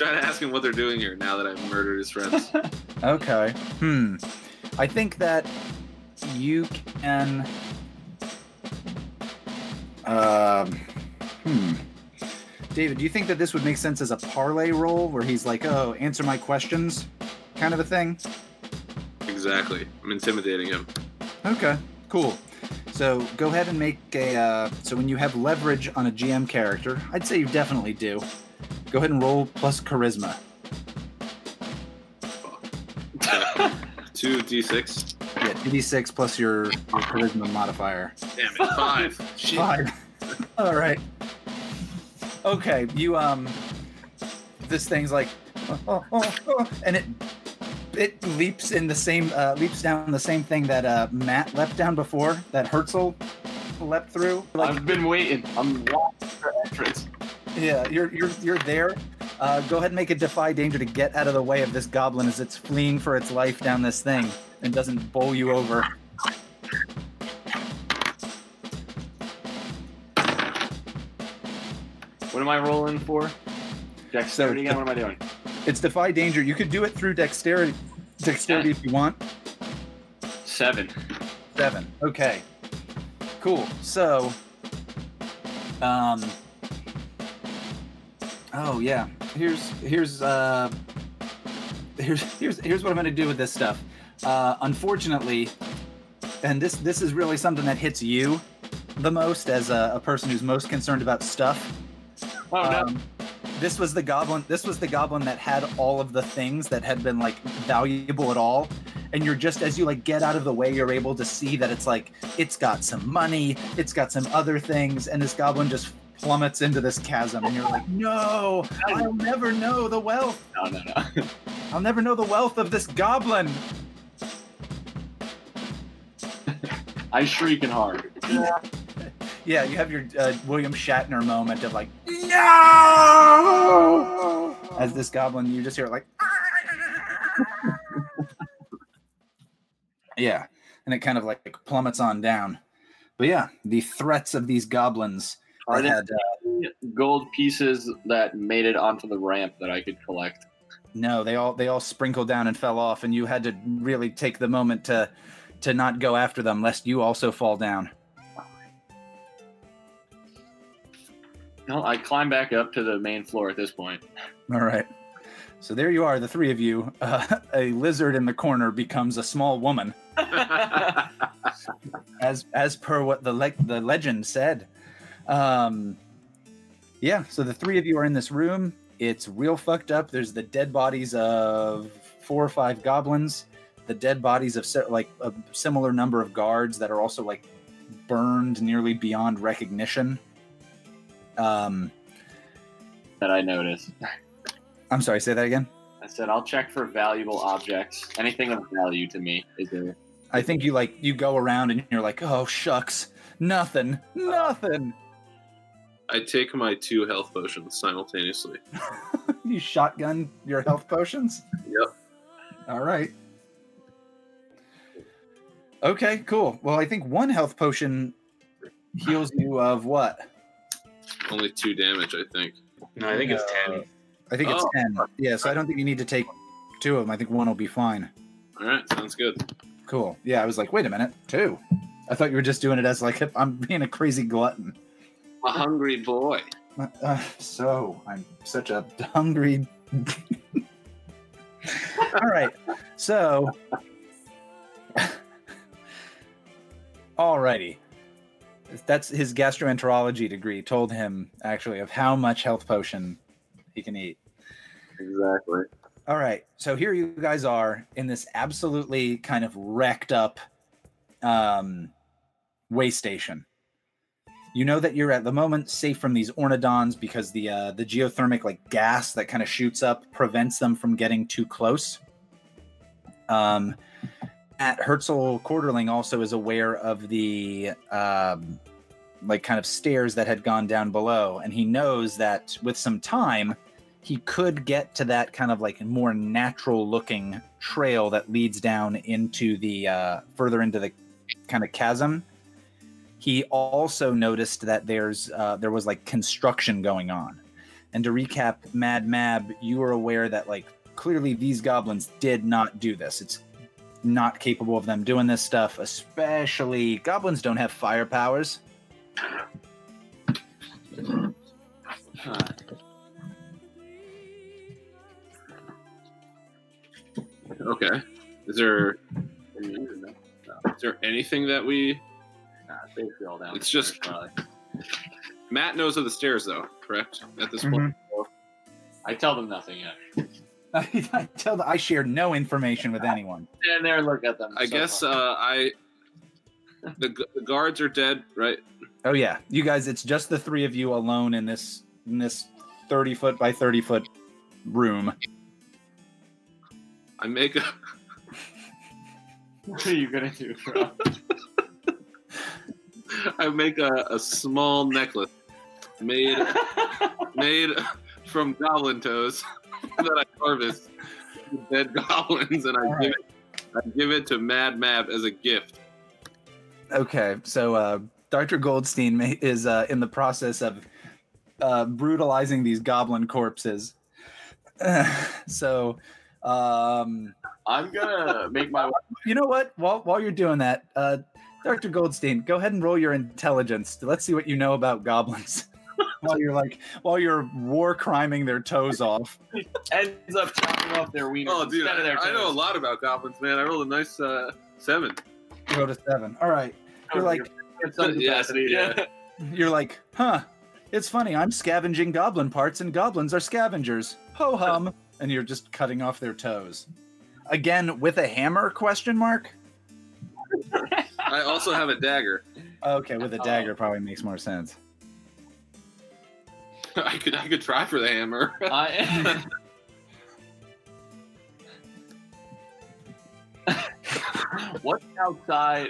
try to ask him what they're doing here now that I've murdered his friends. <laughs> Okay. Hmm. I think that you can. Um. Hmm. David, do you think that this would make sense as a parley roll where he's like, "Oh, answer my questions," kind of a thing? exactly. I'm intimidating him. Okay. Cool. So go ahead and make a. Uh, so when you have leverage on a GM character, I'd say you definitely do. Go ahead and roll plus charisma. Two d6. Yeah, 2d6 plus your, your charisma modifier. Damn it. Five. Shit. Five. <laughs> All right. Okay, you um, this thing's like, oh, oh, oh, and it it leaps in the same uh, leaps down the same thing that uh, Matt leapt down before that Herzl leapt through. Like, I've been waiting. I'm watching for entrance. Yeah, you're you're you're there. Uh, go ahead and make a defy danger to get out of the way of this goblin as it's fleeing for its life down this thing and doesn't bowl you over. What am I rolling for? Dexterity So- What am I doing? It's defy danger. You could do it through dexterity, dexterity if you want. Seven. Seven. Okay. Cool. So, um, oh yeah. Here's here's uh here's here's here's what I'm gonna do with this stuff. Uh, unfortunately, and this this is really something that hits you the most as a, a person who's most concerned about stuff. Oh no. Um, this was the goblin. This was the goblin that had all of the things that had been like valuable at all. And you're just as you like get out of the way, you're able to see that it's like it's got some money, it's got some other things, and this goblin just plummets into this chasm. And you're like, no, I'll never know the wealth. No, no, no. <laughs> I'll never know the wealth of this goblin. <laughs> I'm shrieking hard. Yeah, you have your uh, William Shatner moment of like, no! As this goblin, you just hear it like, <laughs> yeah, and it kind of like plummets on down. But yeah, the threats of these goblins Are there had uh, gold pieces that made it onto the ramp that I could collect? no, they all they all sprinkled down and fell off, and you had to really take the moment to to not go after them, lest you also fall down. No, I climb back up to the main floor at this point. All right. So there you are, the three of you. Uh, <laughs> a lizard in the corner becomes a small woman, <laughs> as as per what the le- the legend said. Um, yeah. So the three of you are in this room. It's real fucked up. There's the dead bodies of four or five goblins, the dead bodies of se- like a similar number of guards that are also like burned nearly beyond recognition. Um, that I noticed. I'm sorry. Say that again. I said I'll check for valuable objects. Anything of value to me is there. I think you like you go around and you're like, oh shucks, nothing, nothing. I take my two health potions simultaneously. <laughs> you shotgun your health potions. Yep. All right. Okay, cool. Well, I think one health potion heals you of what? Only two damage, I think. No, I think it's ten. I think it's Oh. ten. Yeah, so I don't think you need to take two of them. I think one will be fine. All right, sounds good. Cool. Yeah, I was like, wait a minute, two. I thought you were just doing it as like <laughs> I'm being a crazy glutton. A hungry boy. Uh, so I'm such a hungry. <laughs> All right. So, <laughs> alrighty. That's his gastroenterology degree told him actually of how much health potion he can eat. Exactly. All right. So here you guys are in this absolutely kind of wrecked up um, way station. You know that you're at the moment safe from these ornodons because the uh, the geothermic like gas that kind of shoots up prevents them from getting too close. Um, at Herzl Quarterling also is aware of the um, like kind of stairs that had gone down below, and he knows that with some time he could get to that kind of like more natural looking trail that leads down into the uh, further into the kind of chasm. He also noticed that there's uh, there was like construction going on. And to recap, Mad Mab, you were aware that like clearly these goblins did not do this. It's not capable of them doing this stuff, especially goblins don't have fire powers. Okay. Is there is there anything that we basically all down. It's the just- stairs, <laughs> probably. Matt knows of the stairs though, correct? At this Mm-hmm. point. I tell them nothing yet. I, <laughs> I tell them I share no information with anyone. <laughs> Stand there and look at them. I So guess far. uh, I the, gu- the guards are dead, right? Oh yeah, you guys, it's just the three of you alone in this in this thirty foot by thirty foot room. I make a what are you gonna do, bro? I make a, a small necklace made <laughs> made from goblin toes <laughs> that I harvest dead goblins, and I All give it I give it to Mad Mab as a gift. Okay, so uh, Dr. Goldstein is uh, in the process of uh, brutalizing these goblin corpses. <sighs> so, um, I'm gonna make my <laughs> you know what? While while you're doing that, uh, Dr. Goldstein, go ahead and roll your intelligence. Let's see what you know about goblins. <laughs> while you're like while you're war criming their toes off. ends up chopping off their wieners. Oh, dude, I, their I know a lot about goblins, man. I rolled a nice uh, seven. You go to seven. All right. You're like Yes, yeah. you're like, huh? It's funny. I'm scavenging goblin parts, and goblins are scavengers. Ho hum. And you're just cutting off their toes. Again, with a hammer? Question mark. <laughs> I also have a dagger. Okay, with a Oh. dagger probably makes more sense. <laughs> I could I could try for the hammer. I, <laughs> what's outside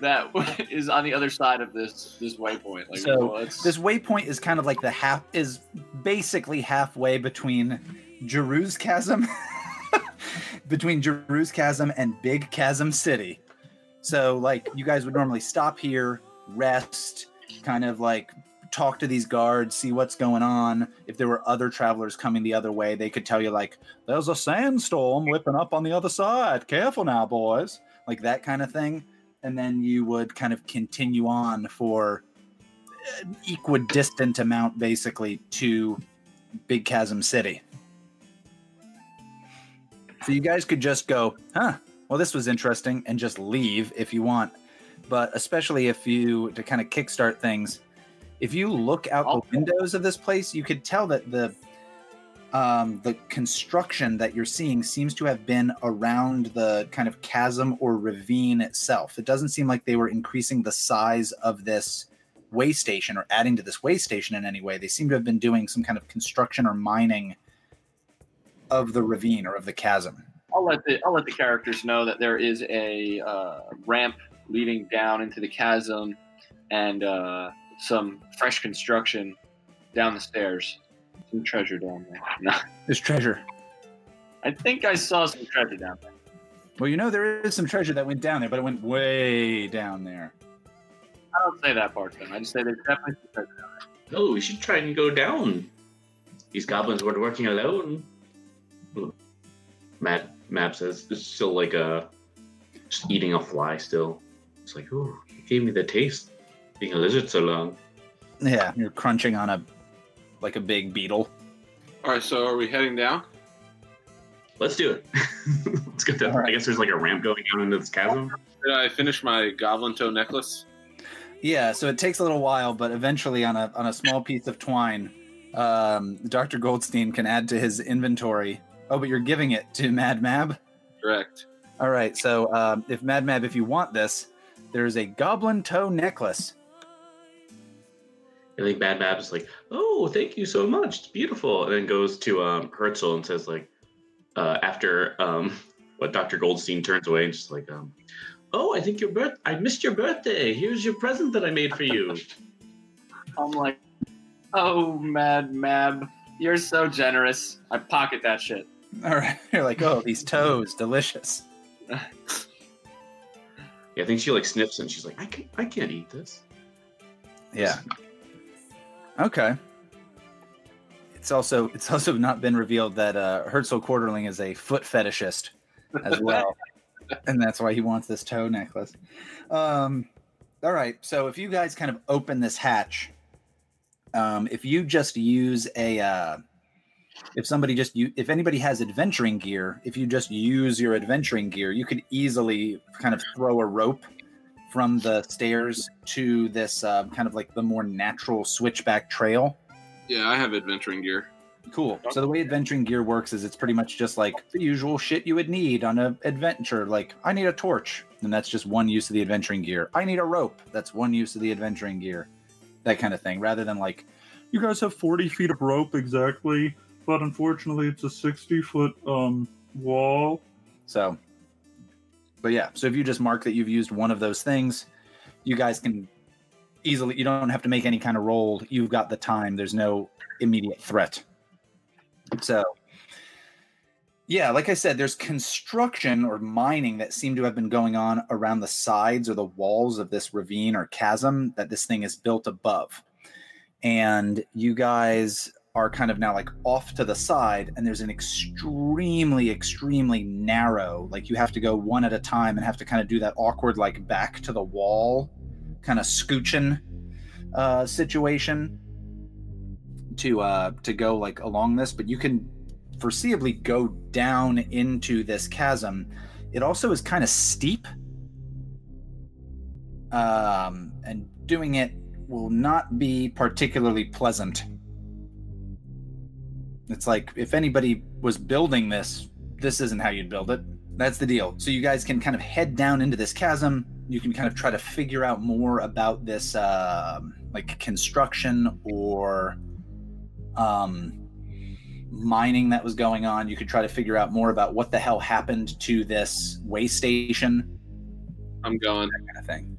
that is on the other side of this this waypoint? Like, So, what's, This waypoint is kind of like the half is basically halfway between Jeru's Chasm, <laughs> between Jeru's Chasm and Big Chasm City. So, like, you guys would normally stop here, rest, kind of like talk to these guards, see what's going on. If there were other travelers coming the other way, they could tell you, like, there's a sandstorm whipping up on the other side. Careful now, boys. Like that kind of thing. And then you would kind of continue on for an equidistant amount basically to Big Chasm City. So you guys could just go, huh? Well, this was interesting, and just leave if you want. But especially if you to kind of kickstart things, if you look out the windows of this place, you could tell that the um, the construction that you're seeing seems to have been around the kind of chasm or ravine itself. It doesn't seem like they were increasing the size of this way station or adding to this way station in any way. They seem to have been doing some kind of construction or mining of the ravine or of the chasm. I'll let the I'll let the characters know that there is a uh, ramp leading down into the chasm, and uh, some fresh construction down the stairs. Some treasure down there. <laughs> No, There's treasure. I think I saw some treasure down there. Well, you know there is some treasure that went down there, but it went way down there. I don't say that part, then. I just say there's definitely some treasure down there. Oh, we should try and go down. These goblins weren't working alone. Mad Mab says it's still like a just eating a fly still. It's like, ooh, you gave me the taste being a lizard so long. Yeah, you're crunching on a like a big beetle. All right, so are we heading down? Let's do it. <laughs> Let's get that. All right. I guess there's like a ramp going down into this chasm. Did I finish my goblin toe necklace? Yeah, so it takes a little while, but eventually on a on a small piece of twine, um, Dr. Goldstein can add to his inventory. Oh, but you're giving it to Mad Mab. Correct. All right, so um, if Mad Mab, if you want this, there's a goblin toe necklace. I think Mad Mab's like, oh, thank you so much. It's beautiful. And then goes to um, Herzl and says, like, uh, after um, <laughs> what Dr. Goldstein turns away and just like, um, oh, I think your birth, I missed your birthday. Here's your present that I made for you. I'm like, oh, Mad Mab, you're so generous. I pocket that shit. <laughs> All right, you're like, oh, these toes, delicious. <laughs> Yeah, I think she like sniffs and she's like, I can't, I can't eat this. Yeah. Okay. It's also it's also not been revealed that uh, Herzl Quarterling is a foot fetishist as well, <laughs> and that's why he wants this toe necklace. Um, all right, so if you guys kind of open this hatch, um, if you just use a, uh, if somebody just you, if anybody has adventuring gear, if you just use your adventuring gear, you could easily kind of throw a rope from the stairs to this uh, kind of like the more natural switchback trail. Yeah, I have adventuring gear. Cool. So the way adventuring gear works is it's pretty much just like the usual shit you would need on an adventure. Like I need a torch, and that's just one use of the adventuring gear. I need a rope. That's one use of the adventuring gear. That kind of thing. Rather than like, You guys have 40 feet of rope exactly, but unfortunately it's a 60 foot um wall. so. But yeah, so if you just mark that you've used one of those things, you guys can easily. You don't have to make any kind of roll. You've got the time. There's no immediate threat. So, yeah, like I said, there's construction or mining that seem to have been going on around the sides or the walls of this ravine or chasm that this thing is built above. And you guys are kind of now like off to the side, and there's an extremely, extremely narrow, like you have to go one at a time and have to kind of do that awkward, like back to the wall, kind of scooching uh, situation to uh to go like along this but you can foreseeably go down into this chasm. It also is kind of steep. Um and doing it will not be particularly pleasant it's like if anybody was building this this isn't how you'd build it that's the deal so you guys can kind of head down into this chasm you can kind of try to figure out more about this um like construction or um, mining that was going on. You could try to figure out more about what the hell happened to this way station, I'm going. that kind of thing.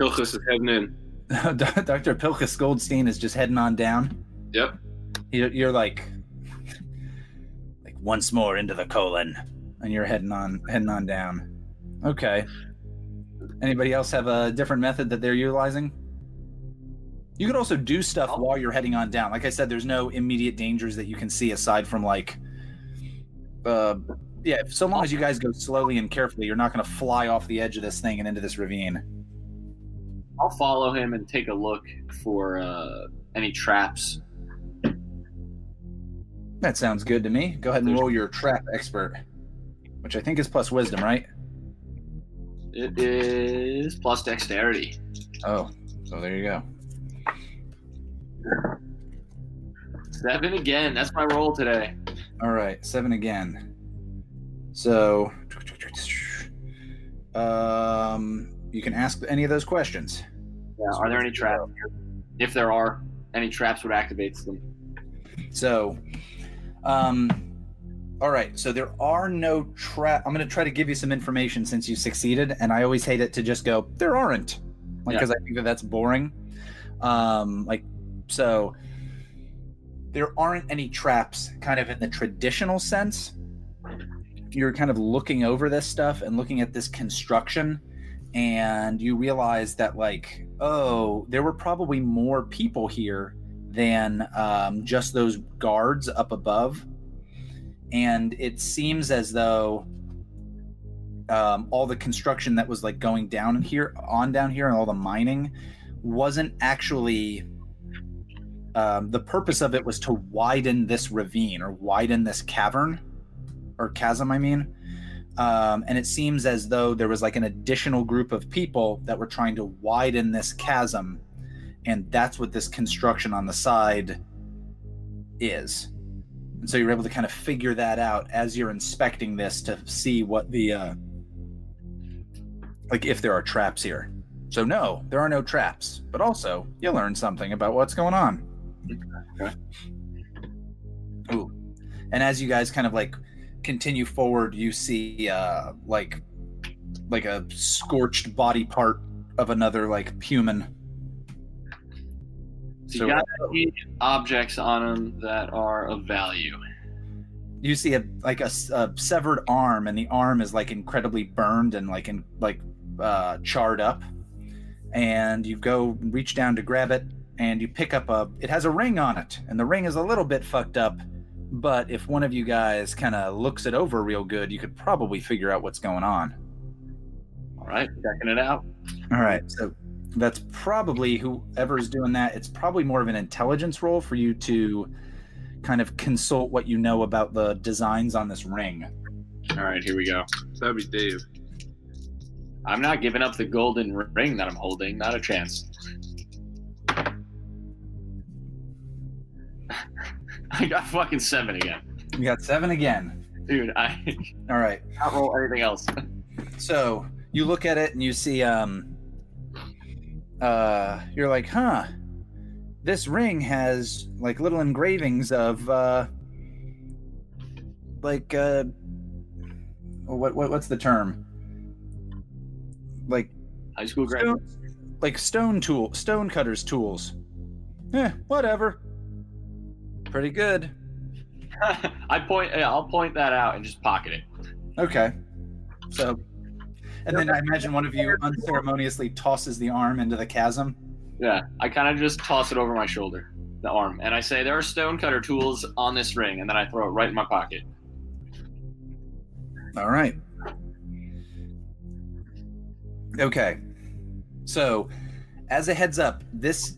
Pilkus is heading in. <laughs> Dr. Pilkus Goldstein is just heading on down. Yep. You're, you're like, like once more into the colon, and you're heading on, heading on down. Okay. Anybody else have a different method that they're utilizing? You could also do stuff while you're heading on down. Like I said, there's no immediate dangers that you can see aside from like, uh, yeah. So long as you guys go slowly and carefully, you're not going to fly off the edge of this thing and into this ravine. I'll follow him and take a look for uh, any traps. That sounds good to me. Go ahead and roll your trap expert, which I think is plus wisdom, right? It is plus dexterity. Oh, so there you go. Seven again. That's my roll today. All right, seven again. So, um, you can ask any of those questions. Yeah. Are there any traps? If there are, any traps would activate them. So, um, all right. So there are no trap. I'm going to try to give you some information since you succeeded, and I always hate it to just go there aren't, like Yeah. because I think that that's boring. Um, like so, there aren't any traps, kind of in the traditional sense. You're kind of looking over this stuff and looking at this construction, and you realize that like, oh, there were probably more people here than um, just those guards up above. And it seems as though um, all the construction that was like going down here, on down here, and all the mining wasn't actually. Um, the purpose of it was to widen this ravine or widen this cavern or chasm, I mean. Um, and it seems as though there was like an additional group of people that were trying to widen this chasm and that's what this construction on the side is and so you're able to kind of figure that out as you're inspecting this to see what the uh like if there are traps here so no there are no traps but also you learn something about what's going on Okay. Ooh. and as you guys kind of like continue forward you see uh like like a scorched body part of another like human So, you got any objects on them that are of value. you see a like a severed arm and the arm is like incredibly burned and like in like uh charred up and you go reach down to grab it and you pick up a it has a ring on it and the ring is a little bit fucked up but if one of you guys kind of looks it over real good you could probably figure out what's going on All right, checking it out. all right so that's probably whoever's doing that it's probably more of an intelligence role for you to kind of consult what you know about the designs on this ring All right, here we go. That'd be Dave. I'm not giving up the golden ring that I'm holding. Not a chance. <laughs> I got fucking seven again, you got seven again dude. I all right <laughs> can't roll anything else. So you look at it and you see, um, uh, you're like, huh, this ring has like little engravings of, uh, like, uh, what, what what's the term? Like High school graduate. stone, like stone tool, stone cutters tools. Eh, whatever. Pretty good. <laughs> I point. Yeah, I'll point that out and just pocket it. Okay. So, and then I imagine one of you unceremoniously tosses the arm into the chasm. Yeah, I kind of just toss it over my shoulder, the arm, and I say, "There are stonecutter tools on this ring," and then I throw it right in my pocket. All right. Okay. So, as a heads up, this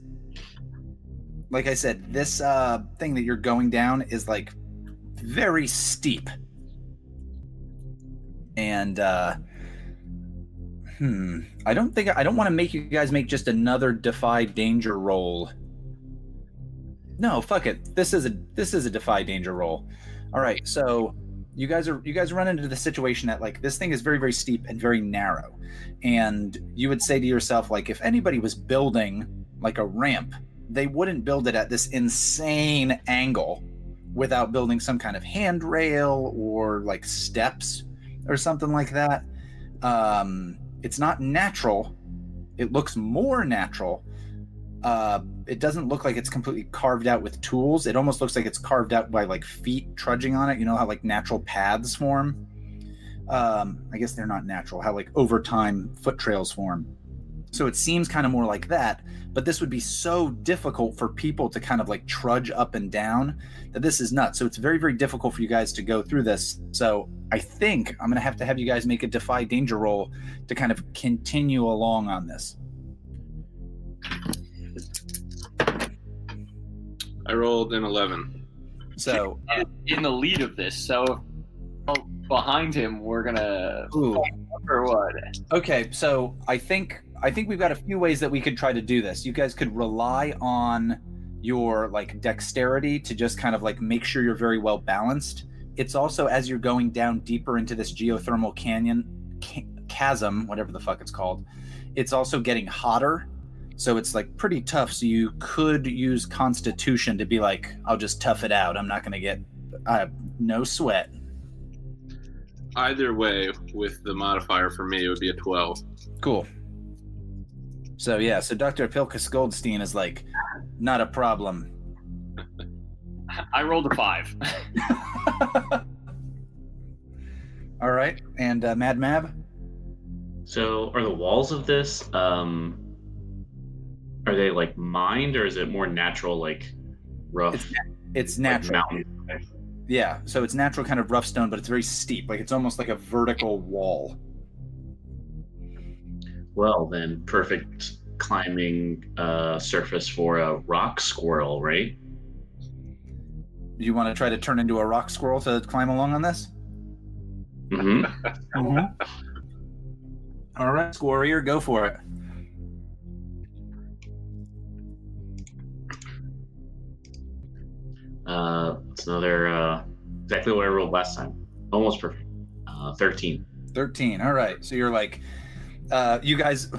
like I said, this uh thing that you're going down is like very steep. And uh hmm, I don't think I don't want to make you guys make just another defy danger roll. No, fuck it. This is a this is a defy danger roll. All right. So, you guys are you guys run into the situation that like this thing is very very steep and very narrow and you would say to yourself like if anybody was building like a ramp they wouldn't build it at this insane angle without building some kind of handrail or like steps or something like that um it's not natural. It looks more natural. Uh it doesn't look like it's completely carved out with tools. It almost looks like it's carved out by like feet trudging on it. You know how like natural paths form? Um i guess they're not natural. How like over time foot trails form. So it seems kind of more like that but this would be so difficult for people to kind of like trudge up and down that this is nuts. So it's very, very difficult for you guys to go through this. So I think I'm going to have to have you guys make a defy danger roll to kind of continue along on this. I rolled an 11. So in the lead of this, so oh, behind him, we're gonna ooh. or what? Okay, so I think I think we've got a few ways that we could try to do this. You guys could rely on your like dexterity to just kind of like make sure you're very well balanced. It's also as you're going down deeper into this geothermal canyon ca- chasm, whatever the fuck it's called. It's also getting hotter. So it's like pretty tough. So you could use constitution to be like, I'll just tough it out. I'm not going to get uh, no sweat. Either way, with the modifier for me, it would be a 12. Cool. So yeah, so Dr. Pilkus Goldstein is like, not a problem. I rolled a five. <laughs> All right, and uh, Mad Mab. So, are the walls of this um are they like mined or is it more natural, like rough? It's It's like natural. mountain? Yeah, so it's natural kind of rough stone, but it's very steep. Like it's almost like a vertical wall. Well, then, perfect climbing uh, surface for a rock squirrel, right? You want to try to turn into a rock squirrel to climb along on this? hmm All right, Squarrier, go for it. Uh, it's another uh, exactly what I rolled last time. Almost perfect. Uh, Thirteen. 13. All right. So you're like, uh, you guys,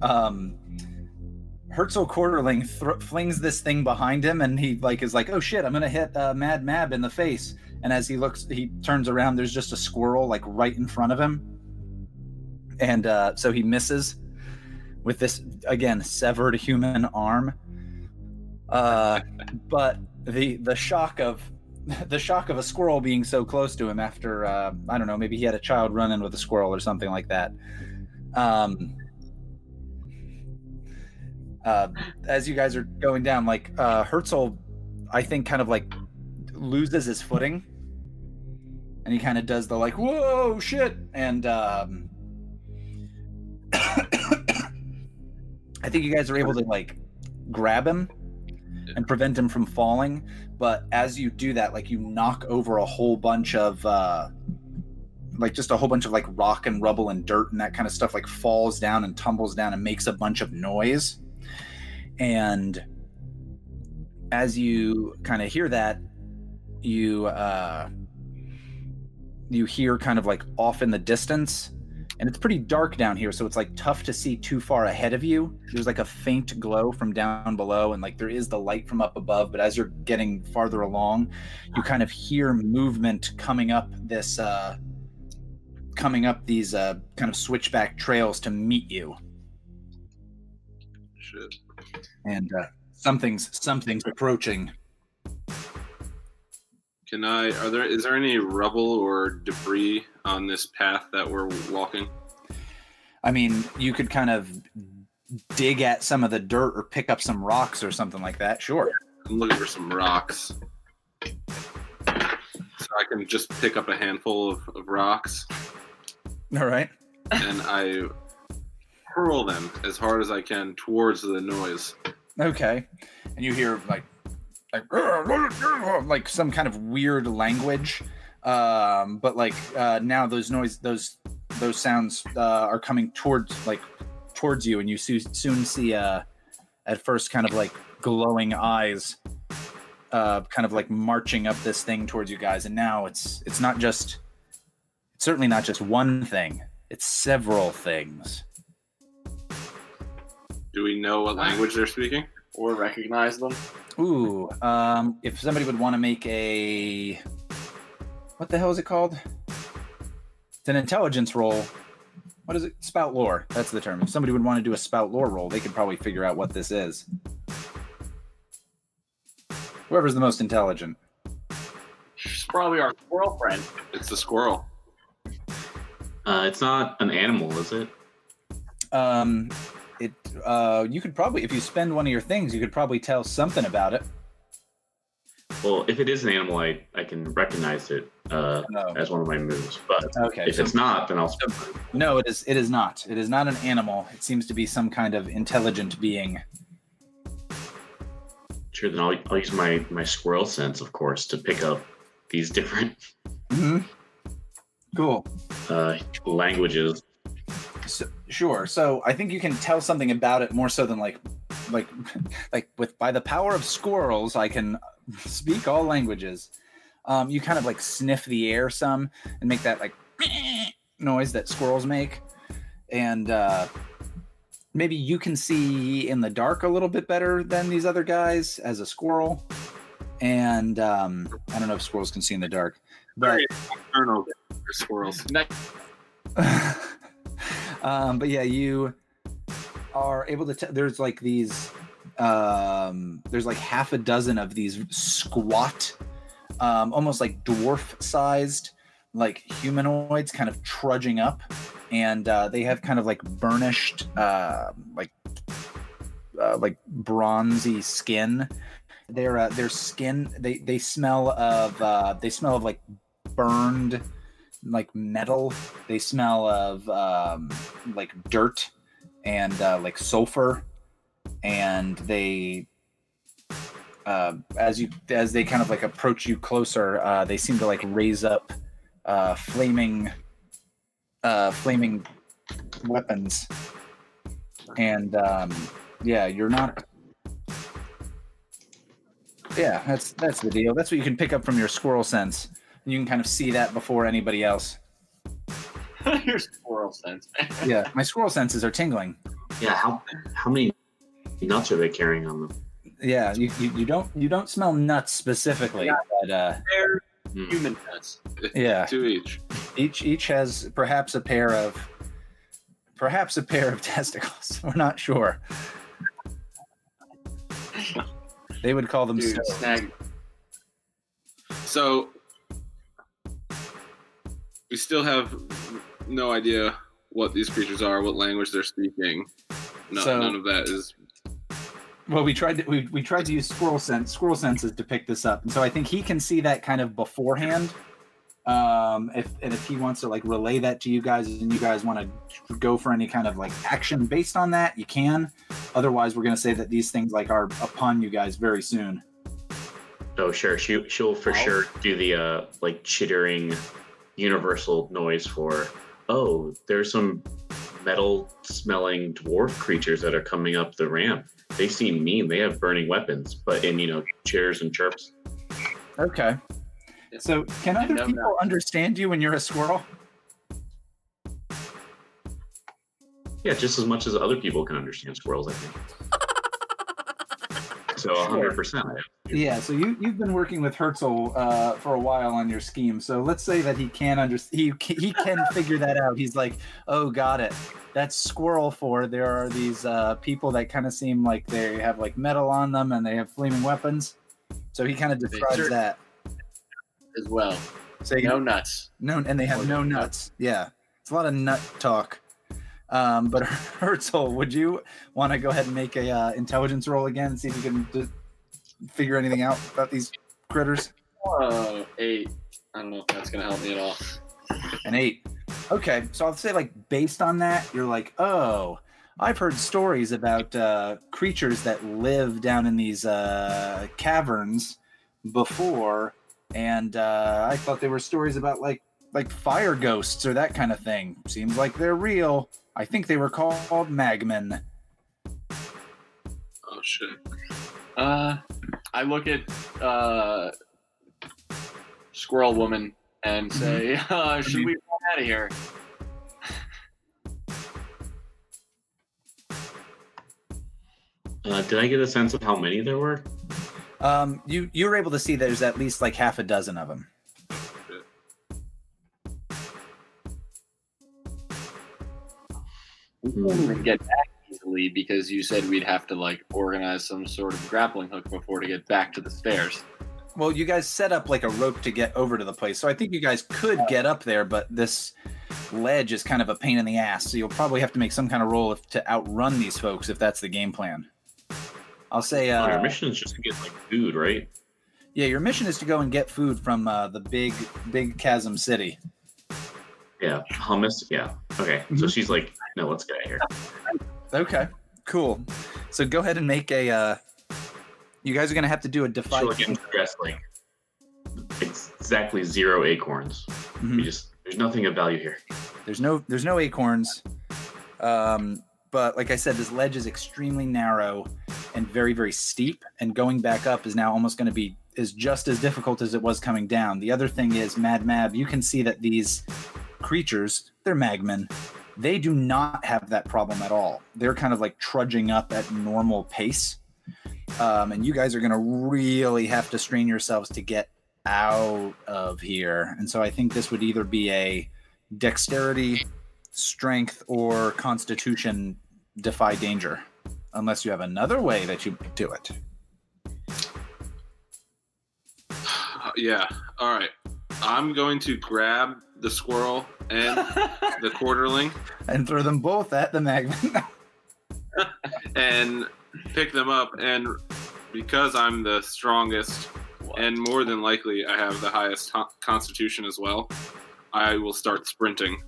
um, Herzl Quarterling flings this thing behind him and he like is like, oh shit, I'm to hit uh, Mad Mab in the face. And as he looks, he turns around, there's just a squirrel like right in front of him. And uh, so he misses with this, again, severed human arm. Uh, <laughs> but the the shock of <laughs> the shock of a squirrel being so close to him after uh, I don't know, maybe he had a child run in with a squirrel or something like that. Um, uh, as you guys are going down, like uh, Herzl, I think kind of like loses his footing, and he kind of does the like whoa shit, and um, <coughs> I think you guys are able to like grab him and prevent him from falling. But as you do that like you knock over a whole bunch of uh like just a whole bunch of like rock and rubble and dirt and that kind of stuff like falls down and tumbles down and makes a bunch of noise and as you kind of hear that you uh you hear kind of like off in the distance and it's pretty dark down here so it's like tough to see too far ahead of you there's like a faint glow from down below and like there is the light from up above but as you're getting farther along you kind of hear movement coming up this uh coming up these uh kind of switchback trails to meet you. And uh something's something's approaching Can I? Are there? Is there any rubble or debris on this path that we're walking? i mean you could kind of dig at some of the dirt or pick up some rocks or something like that sure I'm looking for some rocks, so I can just pick up a handful of, of rocks all right and I hurl them as hard as I can towards the noise. Okay. And you hear like like <laughs> like some kind of weird language. Um, but like uh, now those noise those those sounds uh, are coming towards like towards you, and you soo- soon see uh, at first kind of like glowing eyes, uh, kind of like marching up this thing towards you guys, and now it's it's not just it's certainly not just one thing; it's several things. Do we know what language they're speaking? or recognize them. Ooh, um, if somebody would want to make a, what the hell is it called? It's an intelligence roll. What is it? Spout lore. That's the term. If somebody would want to do a spout lore roll, they could probably figure out what this is. Whoever's the most intelligent. She's probably our squirrel friend. It's the squirrel. Uh, it's not an animal, is it? Um, it. Uh, you could probably, if you spend one of your things, you could probably tell something about it. Well, if it is an animal, I, I can recognize it uh, No. as one of my moves. But Okay. if it's not, then I'll. no, it is. It is not. It is not an animal. It seems to be some kind of intelligent being. Sure. Then I'll, I'll use my my squirrel sense, of course, to pick up these different Mhm. Cool. <laughs> uh, languages. So, sure. So I think you can tell something about it more so than like, like, <laughs> like with by the power of squirrels, I can speak all languages. Um, you kind of like sniff the air some and make that like <clears throat> noise that squirrels make, and uh, maybe you can see in the dark a little bit better than these other guys as a squirrel. And um, I don't know if squirrels can see in the dark, but Very nocturnal squirrels. <laughs> <laughs> <laughs> Um, but yeah, you are able to. There's like these. Um, there's like half a dozen of these squat, um, almost like dwarf-sized, like humanoids, kind of trudging up, and uh, they have kind of like burnished, uh, like uh, like bronzy skin. Their uh, their skin they they smell of uh, they smell of like burned like metal. They smell of um, like dirt and uh, like sulfur, and they uh, as you as they kind of like approach you closer, uh, they seem to like raise up uh, flaming uh, flaming weapons, and um, yeah, you're not. Yeah, that's that's the deal. That's what you can pick up from your squirrel sense. You can kind of see that before anybody else. <laughs> Your squirrel sense. Yeah, my squirrel senses are tingling. Yeah. How how many nuts are they carrying on them? Yeah, you, you, you don't you don't smell nuts specifically, but uh, They're Hmm. human nuts. <laughs> yeah, Two each. each each has perhaps a pair of perhaps a pair of <laughs> testicles. We're not sure. They would call them Dude, stones. snag. So we still have no idea what these creatures are, what language they're speaking. No, So- none of that is. Well, we tried to we, we tried to use squirrel sense squirrel senses to pick this up, and so I think he can see that kind of beforehand. Um, if and if he wants to like relay that to you guys, and you guys want to go for any kind of like action based on that, you can. Otherwise, we're gonna say that these things like are upon you guys very soon. Oh, sure. She she'll for Wow. sure do the uh like chittering universal noise for. Oh, there's some metal smelling dwarf creatures that are coming up the ramp. They seem mean. They have burning weapons, but in you know chitters and chirps. Okay. So, can other know people understand you when you're a squirrel? Yeah, just as much as other people can understand squirrels, I think. So Sure. hundred percent. Yeah, so you you've been working with Herzl uh, for a while on your scheme. So let's say that he can under he he can <laughs> figure that out. He's like, oh, got it. That's squirrel for. There are these uh, people that kind of seem like they have like metal on them and they have flaming weapons. So he kind of describes sure- that. as well. So No nuts. no, and they have no nuts. Yeah, it's a lot of nut talk. Um, but <laughs> Herzl, would you want to go ahead and make a uh, intelligence roll again and see if you can d- figure anything out about these critters? eight. I don't know if that's gonna help me at all. An eight. Okay, so I'll say like based on that, you're like, oh, I've heard stories about uh, creatures that live down in these uh, caverns before, and uh, I thought they were stories about like like fire ghosts or that kind of thing. Seems like they're real. I think they were called magmen. Oh shit! Uh, I look at uh, Squirrel Woman and say, <laughs> uh, "Should we get out of here?" Uh, did I get a sense of how many there were? Um, you you were able to see there's at least like half a dozen of them. We won't even get back easily because you said we'd have to like organize some sort of grappling hook before to get back to the stairs. Well, you guys set up like a rope to get over to the place, so I think you guys could get up there, but this ledge is kind of a pain in the ass. So you'll probably have to make some kind of roll if, to outrun these folks if that's the game plan. I'll say, uh, your mission is just to get like food, right? yeah, your mission is to go and get food from uh, the big, big chasm city. Yeah, hummus. Yeah. Okay. So Mhm. she's like, no, let's get out here. Okay, cool. So go ahead and make a uh, You guys are gonna have to do a defy. Short game wrestling. It's exactly zero acorns. Mhm. We just there's nothing of value here. There's no there's no acorns. Um, but like I said, this ledge is extremely narrow and very very steep, and going back up is now almost going to be is just as difficult as it was coming down. The other thing is, Mad Mab, you can see that these creatures, they're magmen. They do not have that problem at all. They're kind of like trudging up at normal pace. Um, and you guys are going to really have to strain yourselves to get out of here. And so I think this would either be a dexterity, strength, or constitution defy danger, unless you have another way that you do it. <sighs> Yeah. All right. I'm going to grab the squirrel and the <laughs> quarterling And throw them both at the magmen. <laughs> and pick them up. And because I'm the strongest and more than likely I have the highest ho- constitution as well, I will start sprinting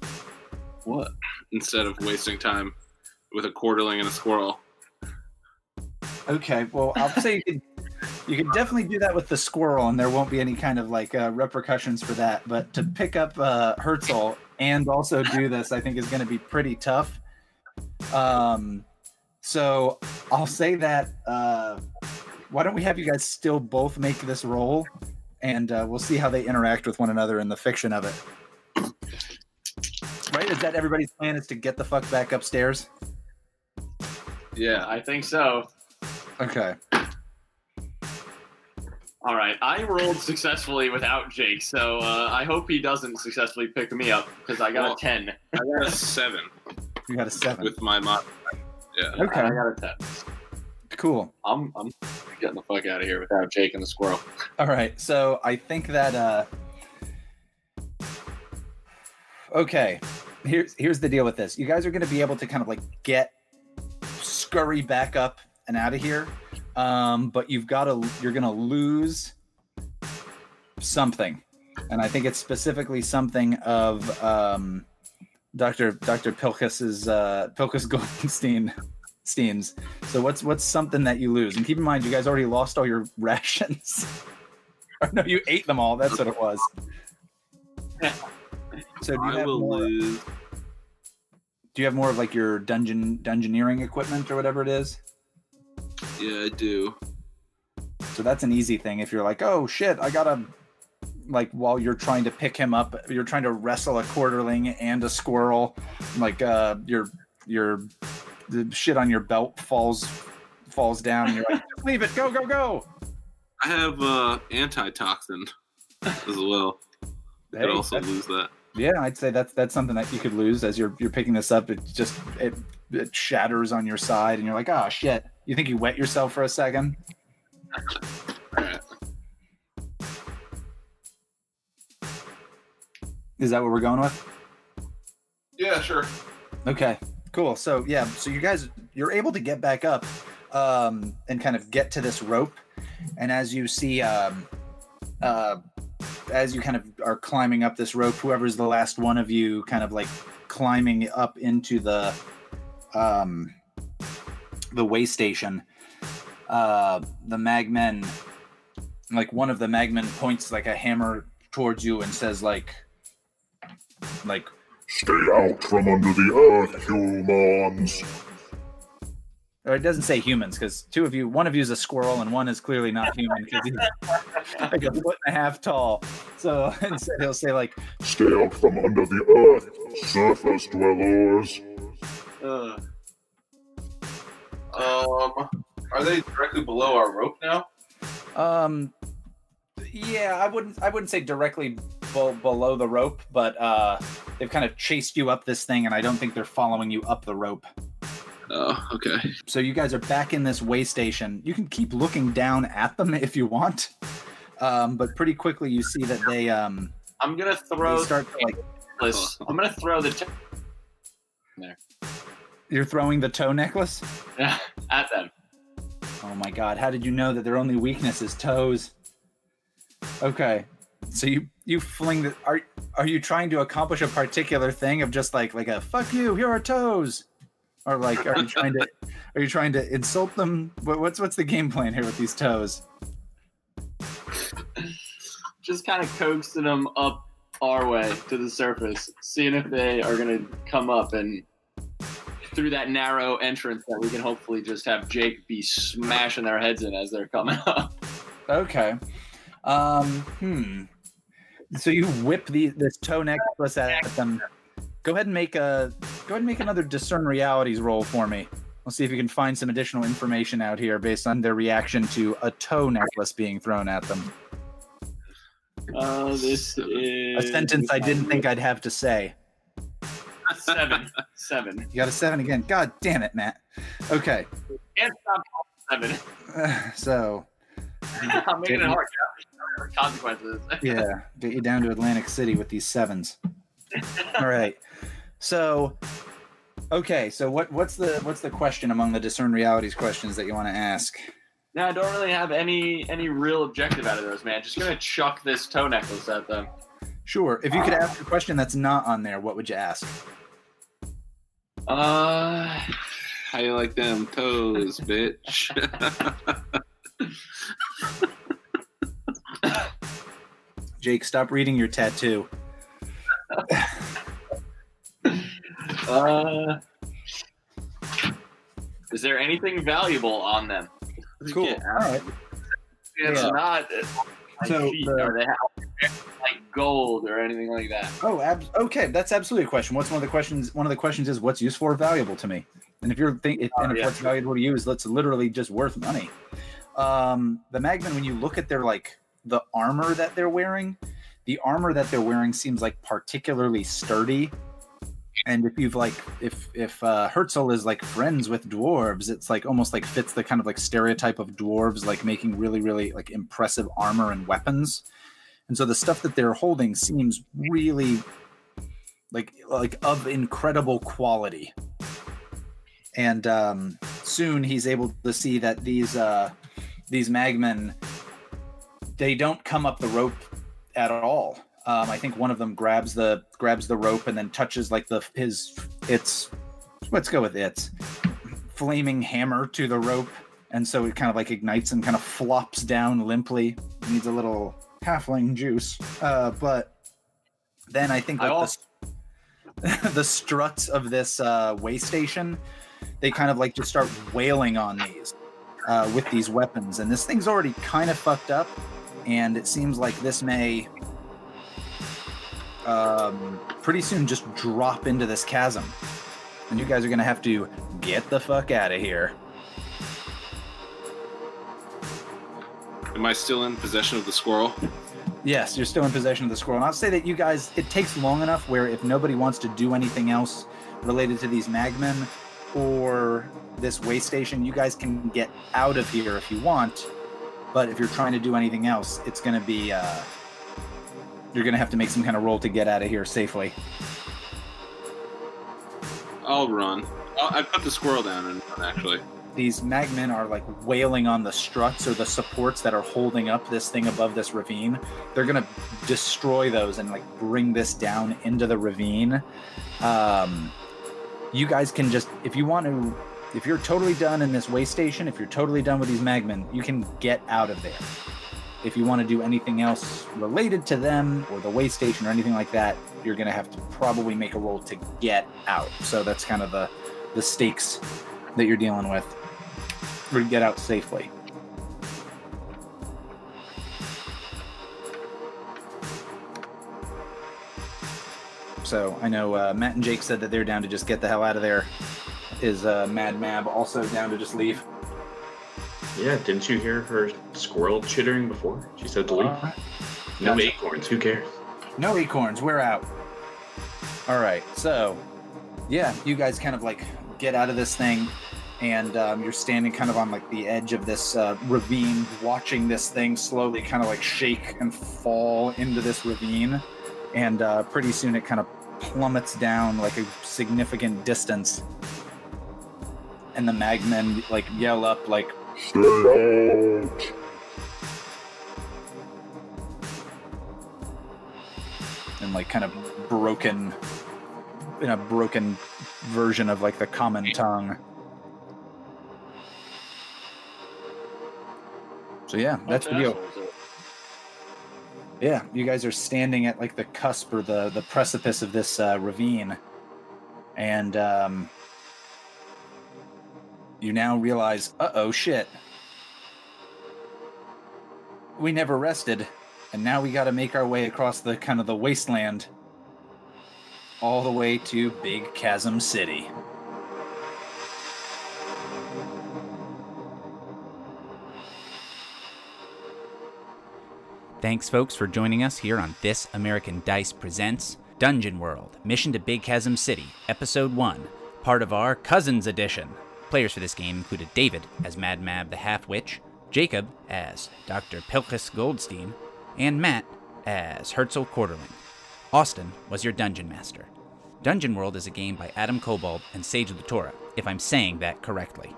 What? instead of wasting time with a quarterling and a squirrel. okay, well, I'll say you <laughs> could, you can definitely do that with the squirrel, and there won't be any kind of like uh, repercussions for that. But to pick up uh, Herzl and also do this, I think is going to be pretty tough. Um, so I'll say that. Uh, why don't we have you guys still both make this roll, and uh, we'll see how they interact with one another in the fiction of it. Right? Is that everybody's plan? Is to get the fuck back upstairs? Yeah. I think so. Okay. All right, I rolled successfully without Jake, so uh, I hope he doesn't successfully pick me up because I got Well- a ten. I got a seven You got a seven. with my mod. Yeah. Okay. I got a ten. Cool. I'm I'm getting the fuck out of here without Jake and the squirrel. All right. So I think that uh Okay. Here's here's the deal with this. You guys are going to be able to kind of like get scurry back up and out of here. Um but you've got to you're going to lose something. And I think it's specifically something of um Dr. Dr. Pilkus's uh Pilkus <laughs> Goldenstein Steens. So what's what's something that you lose? And keep in mind, you guys already lost all your <laughs> rations. <laughs> or no, you ate them all. That's what it was. So do you I have will more, lose. do you have more of like your dungeon dungeoneering equipment or whatever it is? Yeah, I do. So that's an easy thing. If you're like, oh shit, I gotta like while you're trying to pick him up, you're trying to wrestle a quarterling and a squirrel, like uh your your the shit on your belt falls falls down and you're like, "Just leave it, go, go, go. I have uh, antitoxin as well. I could also lose that. Yeah, I'd say that's that's something that you could lose as you're you're picking this up. It just it it shatters on your side, and you're like, oh shit. You think you wet yourself for a second? Is that what we're going with? Yeah, sure. Okay, cool. So yeah, so you guys you're able to get back up um, and kind of get to this rope, and as you see, um, uh, as you kind of are climbing up this rope, whoever's the last one of you, kind of like climbing up into the um, the way station. Uh, the magmen, like one of the magmen, points like a hammer towards you and says like, like Stay out from under the earth, humans. or it doesn't say humans because two of you, one of you is a squirrel and one is clearly not human because he's <laughs> like a foot and a half tall. So <laughs> instead he'll say like, Stay out from under the earth, surface dwellers. Uh, um, are they directly below our rope now? um, yeah, I wouldn't, I wouldn't say directly be- below the rope, but uh, they've kind of chased you up this thing, and I don't think they're following you up the rope. Oh, okay. So you guys are back in this way station. You can keep looking down at them <laughs> if you want, um, but pretty quickly you see that they um, I'm gonna they throw start to like. I'm gonna throw the t- you're throwing the toe necklace. <laughs> at them. Oh my god, how did you know that their only weakness is toes? Okay. So you you fling the are are you trying to accomplish a particular thing of just like like a fuck you, here are toes? Or like are you trying to <laughs> Are you trying to insult them? What- What's what's the game plan here with these toes? Just kind of coaxing them up our way to the surface, seeing if they are going to come up and through that narrow entrance that we can hopefully just have Jake be smashing their heads in as they're coming up. Okay. Um. Hmm. So you whip the this toe necklace at them. Go ahead and make a go ahead and make another discern realities roll for me. We'll see if you can find some additional information out here based on their reaction to a toe necklace being thrown at them. Uh, this is A sentence I didn't think I'd have to say. Seven. Seven. You got a seven again. God damn it, Matt. Okay. Can't stop seven. <sighs> So I'm making it hard. Jeff. Consequences. <laughs> yeah, get you down to Atlantic City with these sevens. All right. So, okay. So what what's the what's the question among the discern realities questions that you want to ask? No, I don't really have any any real objective out of those, man. Just gonna chuck this toe necklace at them. Sure. If you could ask a question that's not on there, what would you ask? Uh, How you like them toes, bitch? Jake, stop reading your tattoo. uh, is there anything valuable on them? Cool. All right. It's Yeah. not uh, like So the- like gold or anything like that. Oh, ab- okay. That's absolutely a question. What's one of the questions? One of the questions is what's useful or valuable to me. And if you're think, if, Oh, and if yeah. what's valuable to you is that's literally just worth money. Um, the Magman, when you look at their like the armor that they're wearing, the armor that they're wearing seems like particularly sturdy. And if you've like if if uh, Herzl is like friends with dwarves, it's like almost like fits the kind of like stereotype of dwarves, like making really really like impressive armor and weapons. And so the stuff that they're holding seems really like like of incredible quality. And um, soon he's able to see that these uh, these magmen they don't come up the rope at all. Um, I think one of them grabs the grabs the rope and then touches like the his it's let's go with it flaming hammer to the rope, and so it kind of like ignites and kind of flops down limply. Needs a little halfling juice, uh, but then I think I also- the, <laughs> the struts of this uh, way station, they kind of like just start wailing on these uh, with these weapons, and this thing's already kind of fucked up, and it seems like this may um, pretty soon just drop into this chasm, and you guys are gonna have to get the fuck out of here. Am I still in possession of the squirrel? Yes, you're still in possession of the squirrel. And I'll say that you guys, it takes long enough where if nobody wants to do anything else related to these magmen or this way station, you guys can get out of here if you want. But if you're trying to do anything else, it's going to be, uh, you're going to have to make some kind of roll to get out of here safely. I'll run. i I put the squirrel down and run, actually. These magmen are like wailing on the struts or the supports that are holding up this thing above this ravine. They're gonna destroy those and like bring this down into the ravine. Um, you guys can just, if you want to, if you're totally done in this way station, if you're totally done with these magmen, you can get out of there. If you want to do anything else related to them or the way station or anything like that, you're gonna have to probably make a roll to get out. So that's kind of the the stakes that you're dealing with to get out safely. So I know uh, Matt and Jake said that they're down to just get the hell out of there. Is uh, Mad Mab also down to just leave? Yeah, didn't you hear her squirrel chittering before? She said to leave. No gotcha. acorns. Who cares? No acorns. We're out. All right. So, yeah, you guys kind of like get out of this thing, and um, you're standing kind of on like the edge of this uh, ravine, watching this thing slowly kind of like shake and fall into this ravine, and uh, pretty soon it kind of plummets down like a significant distance, and the magmen like yell up like Stay out. and like kind of broken in a broken version of like the common tongue. So yeah, that's Okay. video. Yeah, you guys are standing at like the cusp or the the precipice of this uh, ravine, and um, you now realize, uh oh, shit. We never rested, and now we got to make our way across the kind of the wasteland, all the way to Big Chasm City. Thanks, folks, for joining us here on This American Dice Presents Dungeon World Mission to Big Chasm City, Episode 1, part of our Cousins Edition. Players for this game included David as Mad Mab the Half Witch, Jacob as Dr. Pilkus Goldstein, and Matt as Herzl Quarterling. Austin was your dungeon master. Dungeon World is a game by Adam Koebel and Sage LaTorra, if I'm saying that correctly.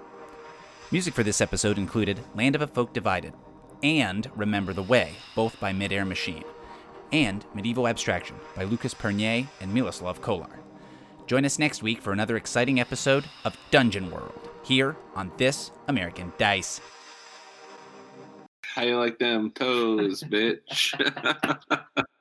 Music for this episode included Land of a Folk Divided and Remember the Way, both by Midair Machine, and Medieval Abstraction by Lucas Pernier and Miloslav Kolar. Join us next week for another exciting episode of Dungeon World, here on This American Dice. How you like them toes, <laughs> bitch? <laughs>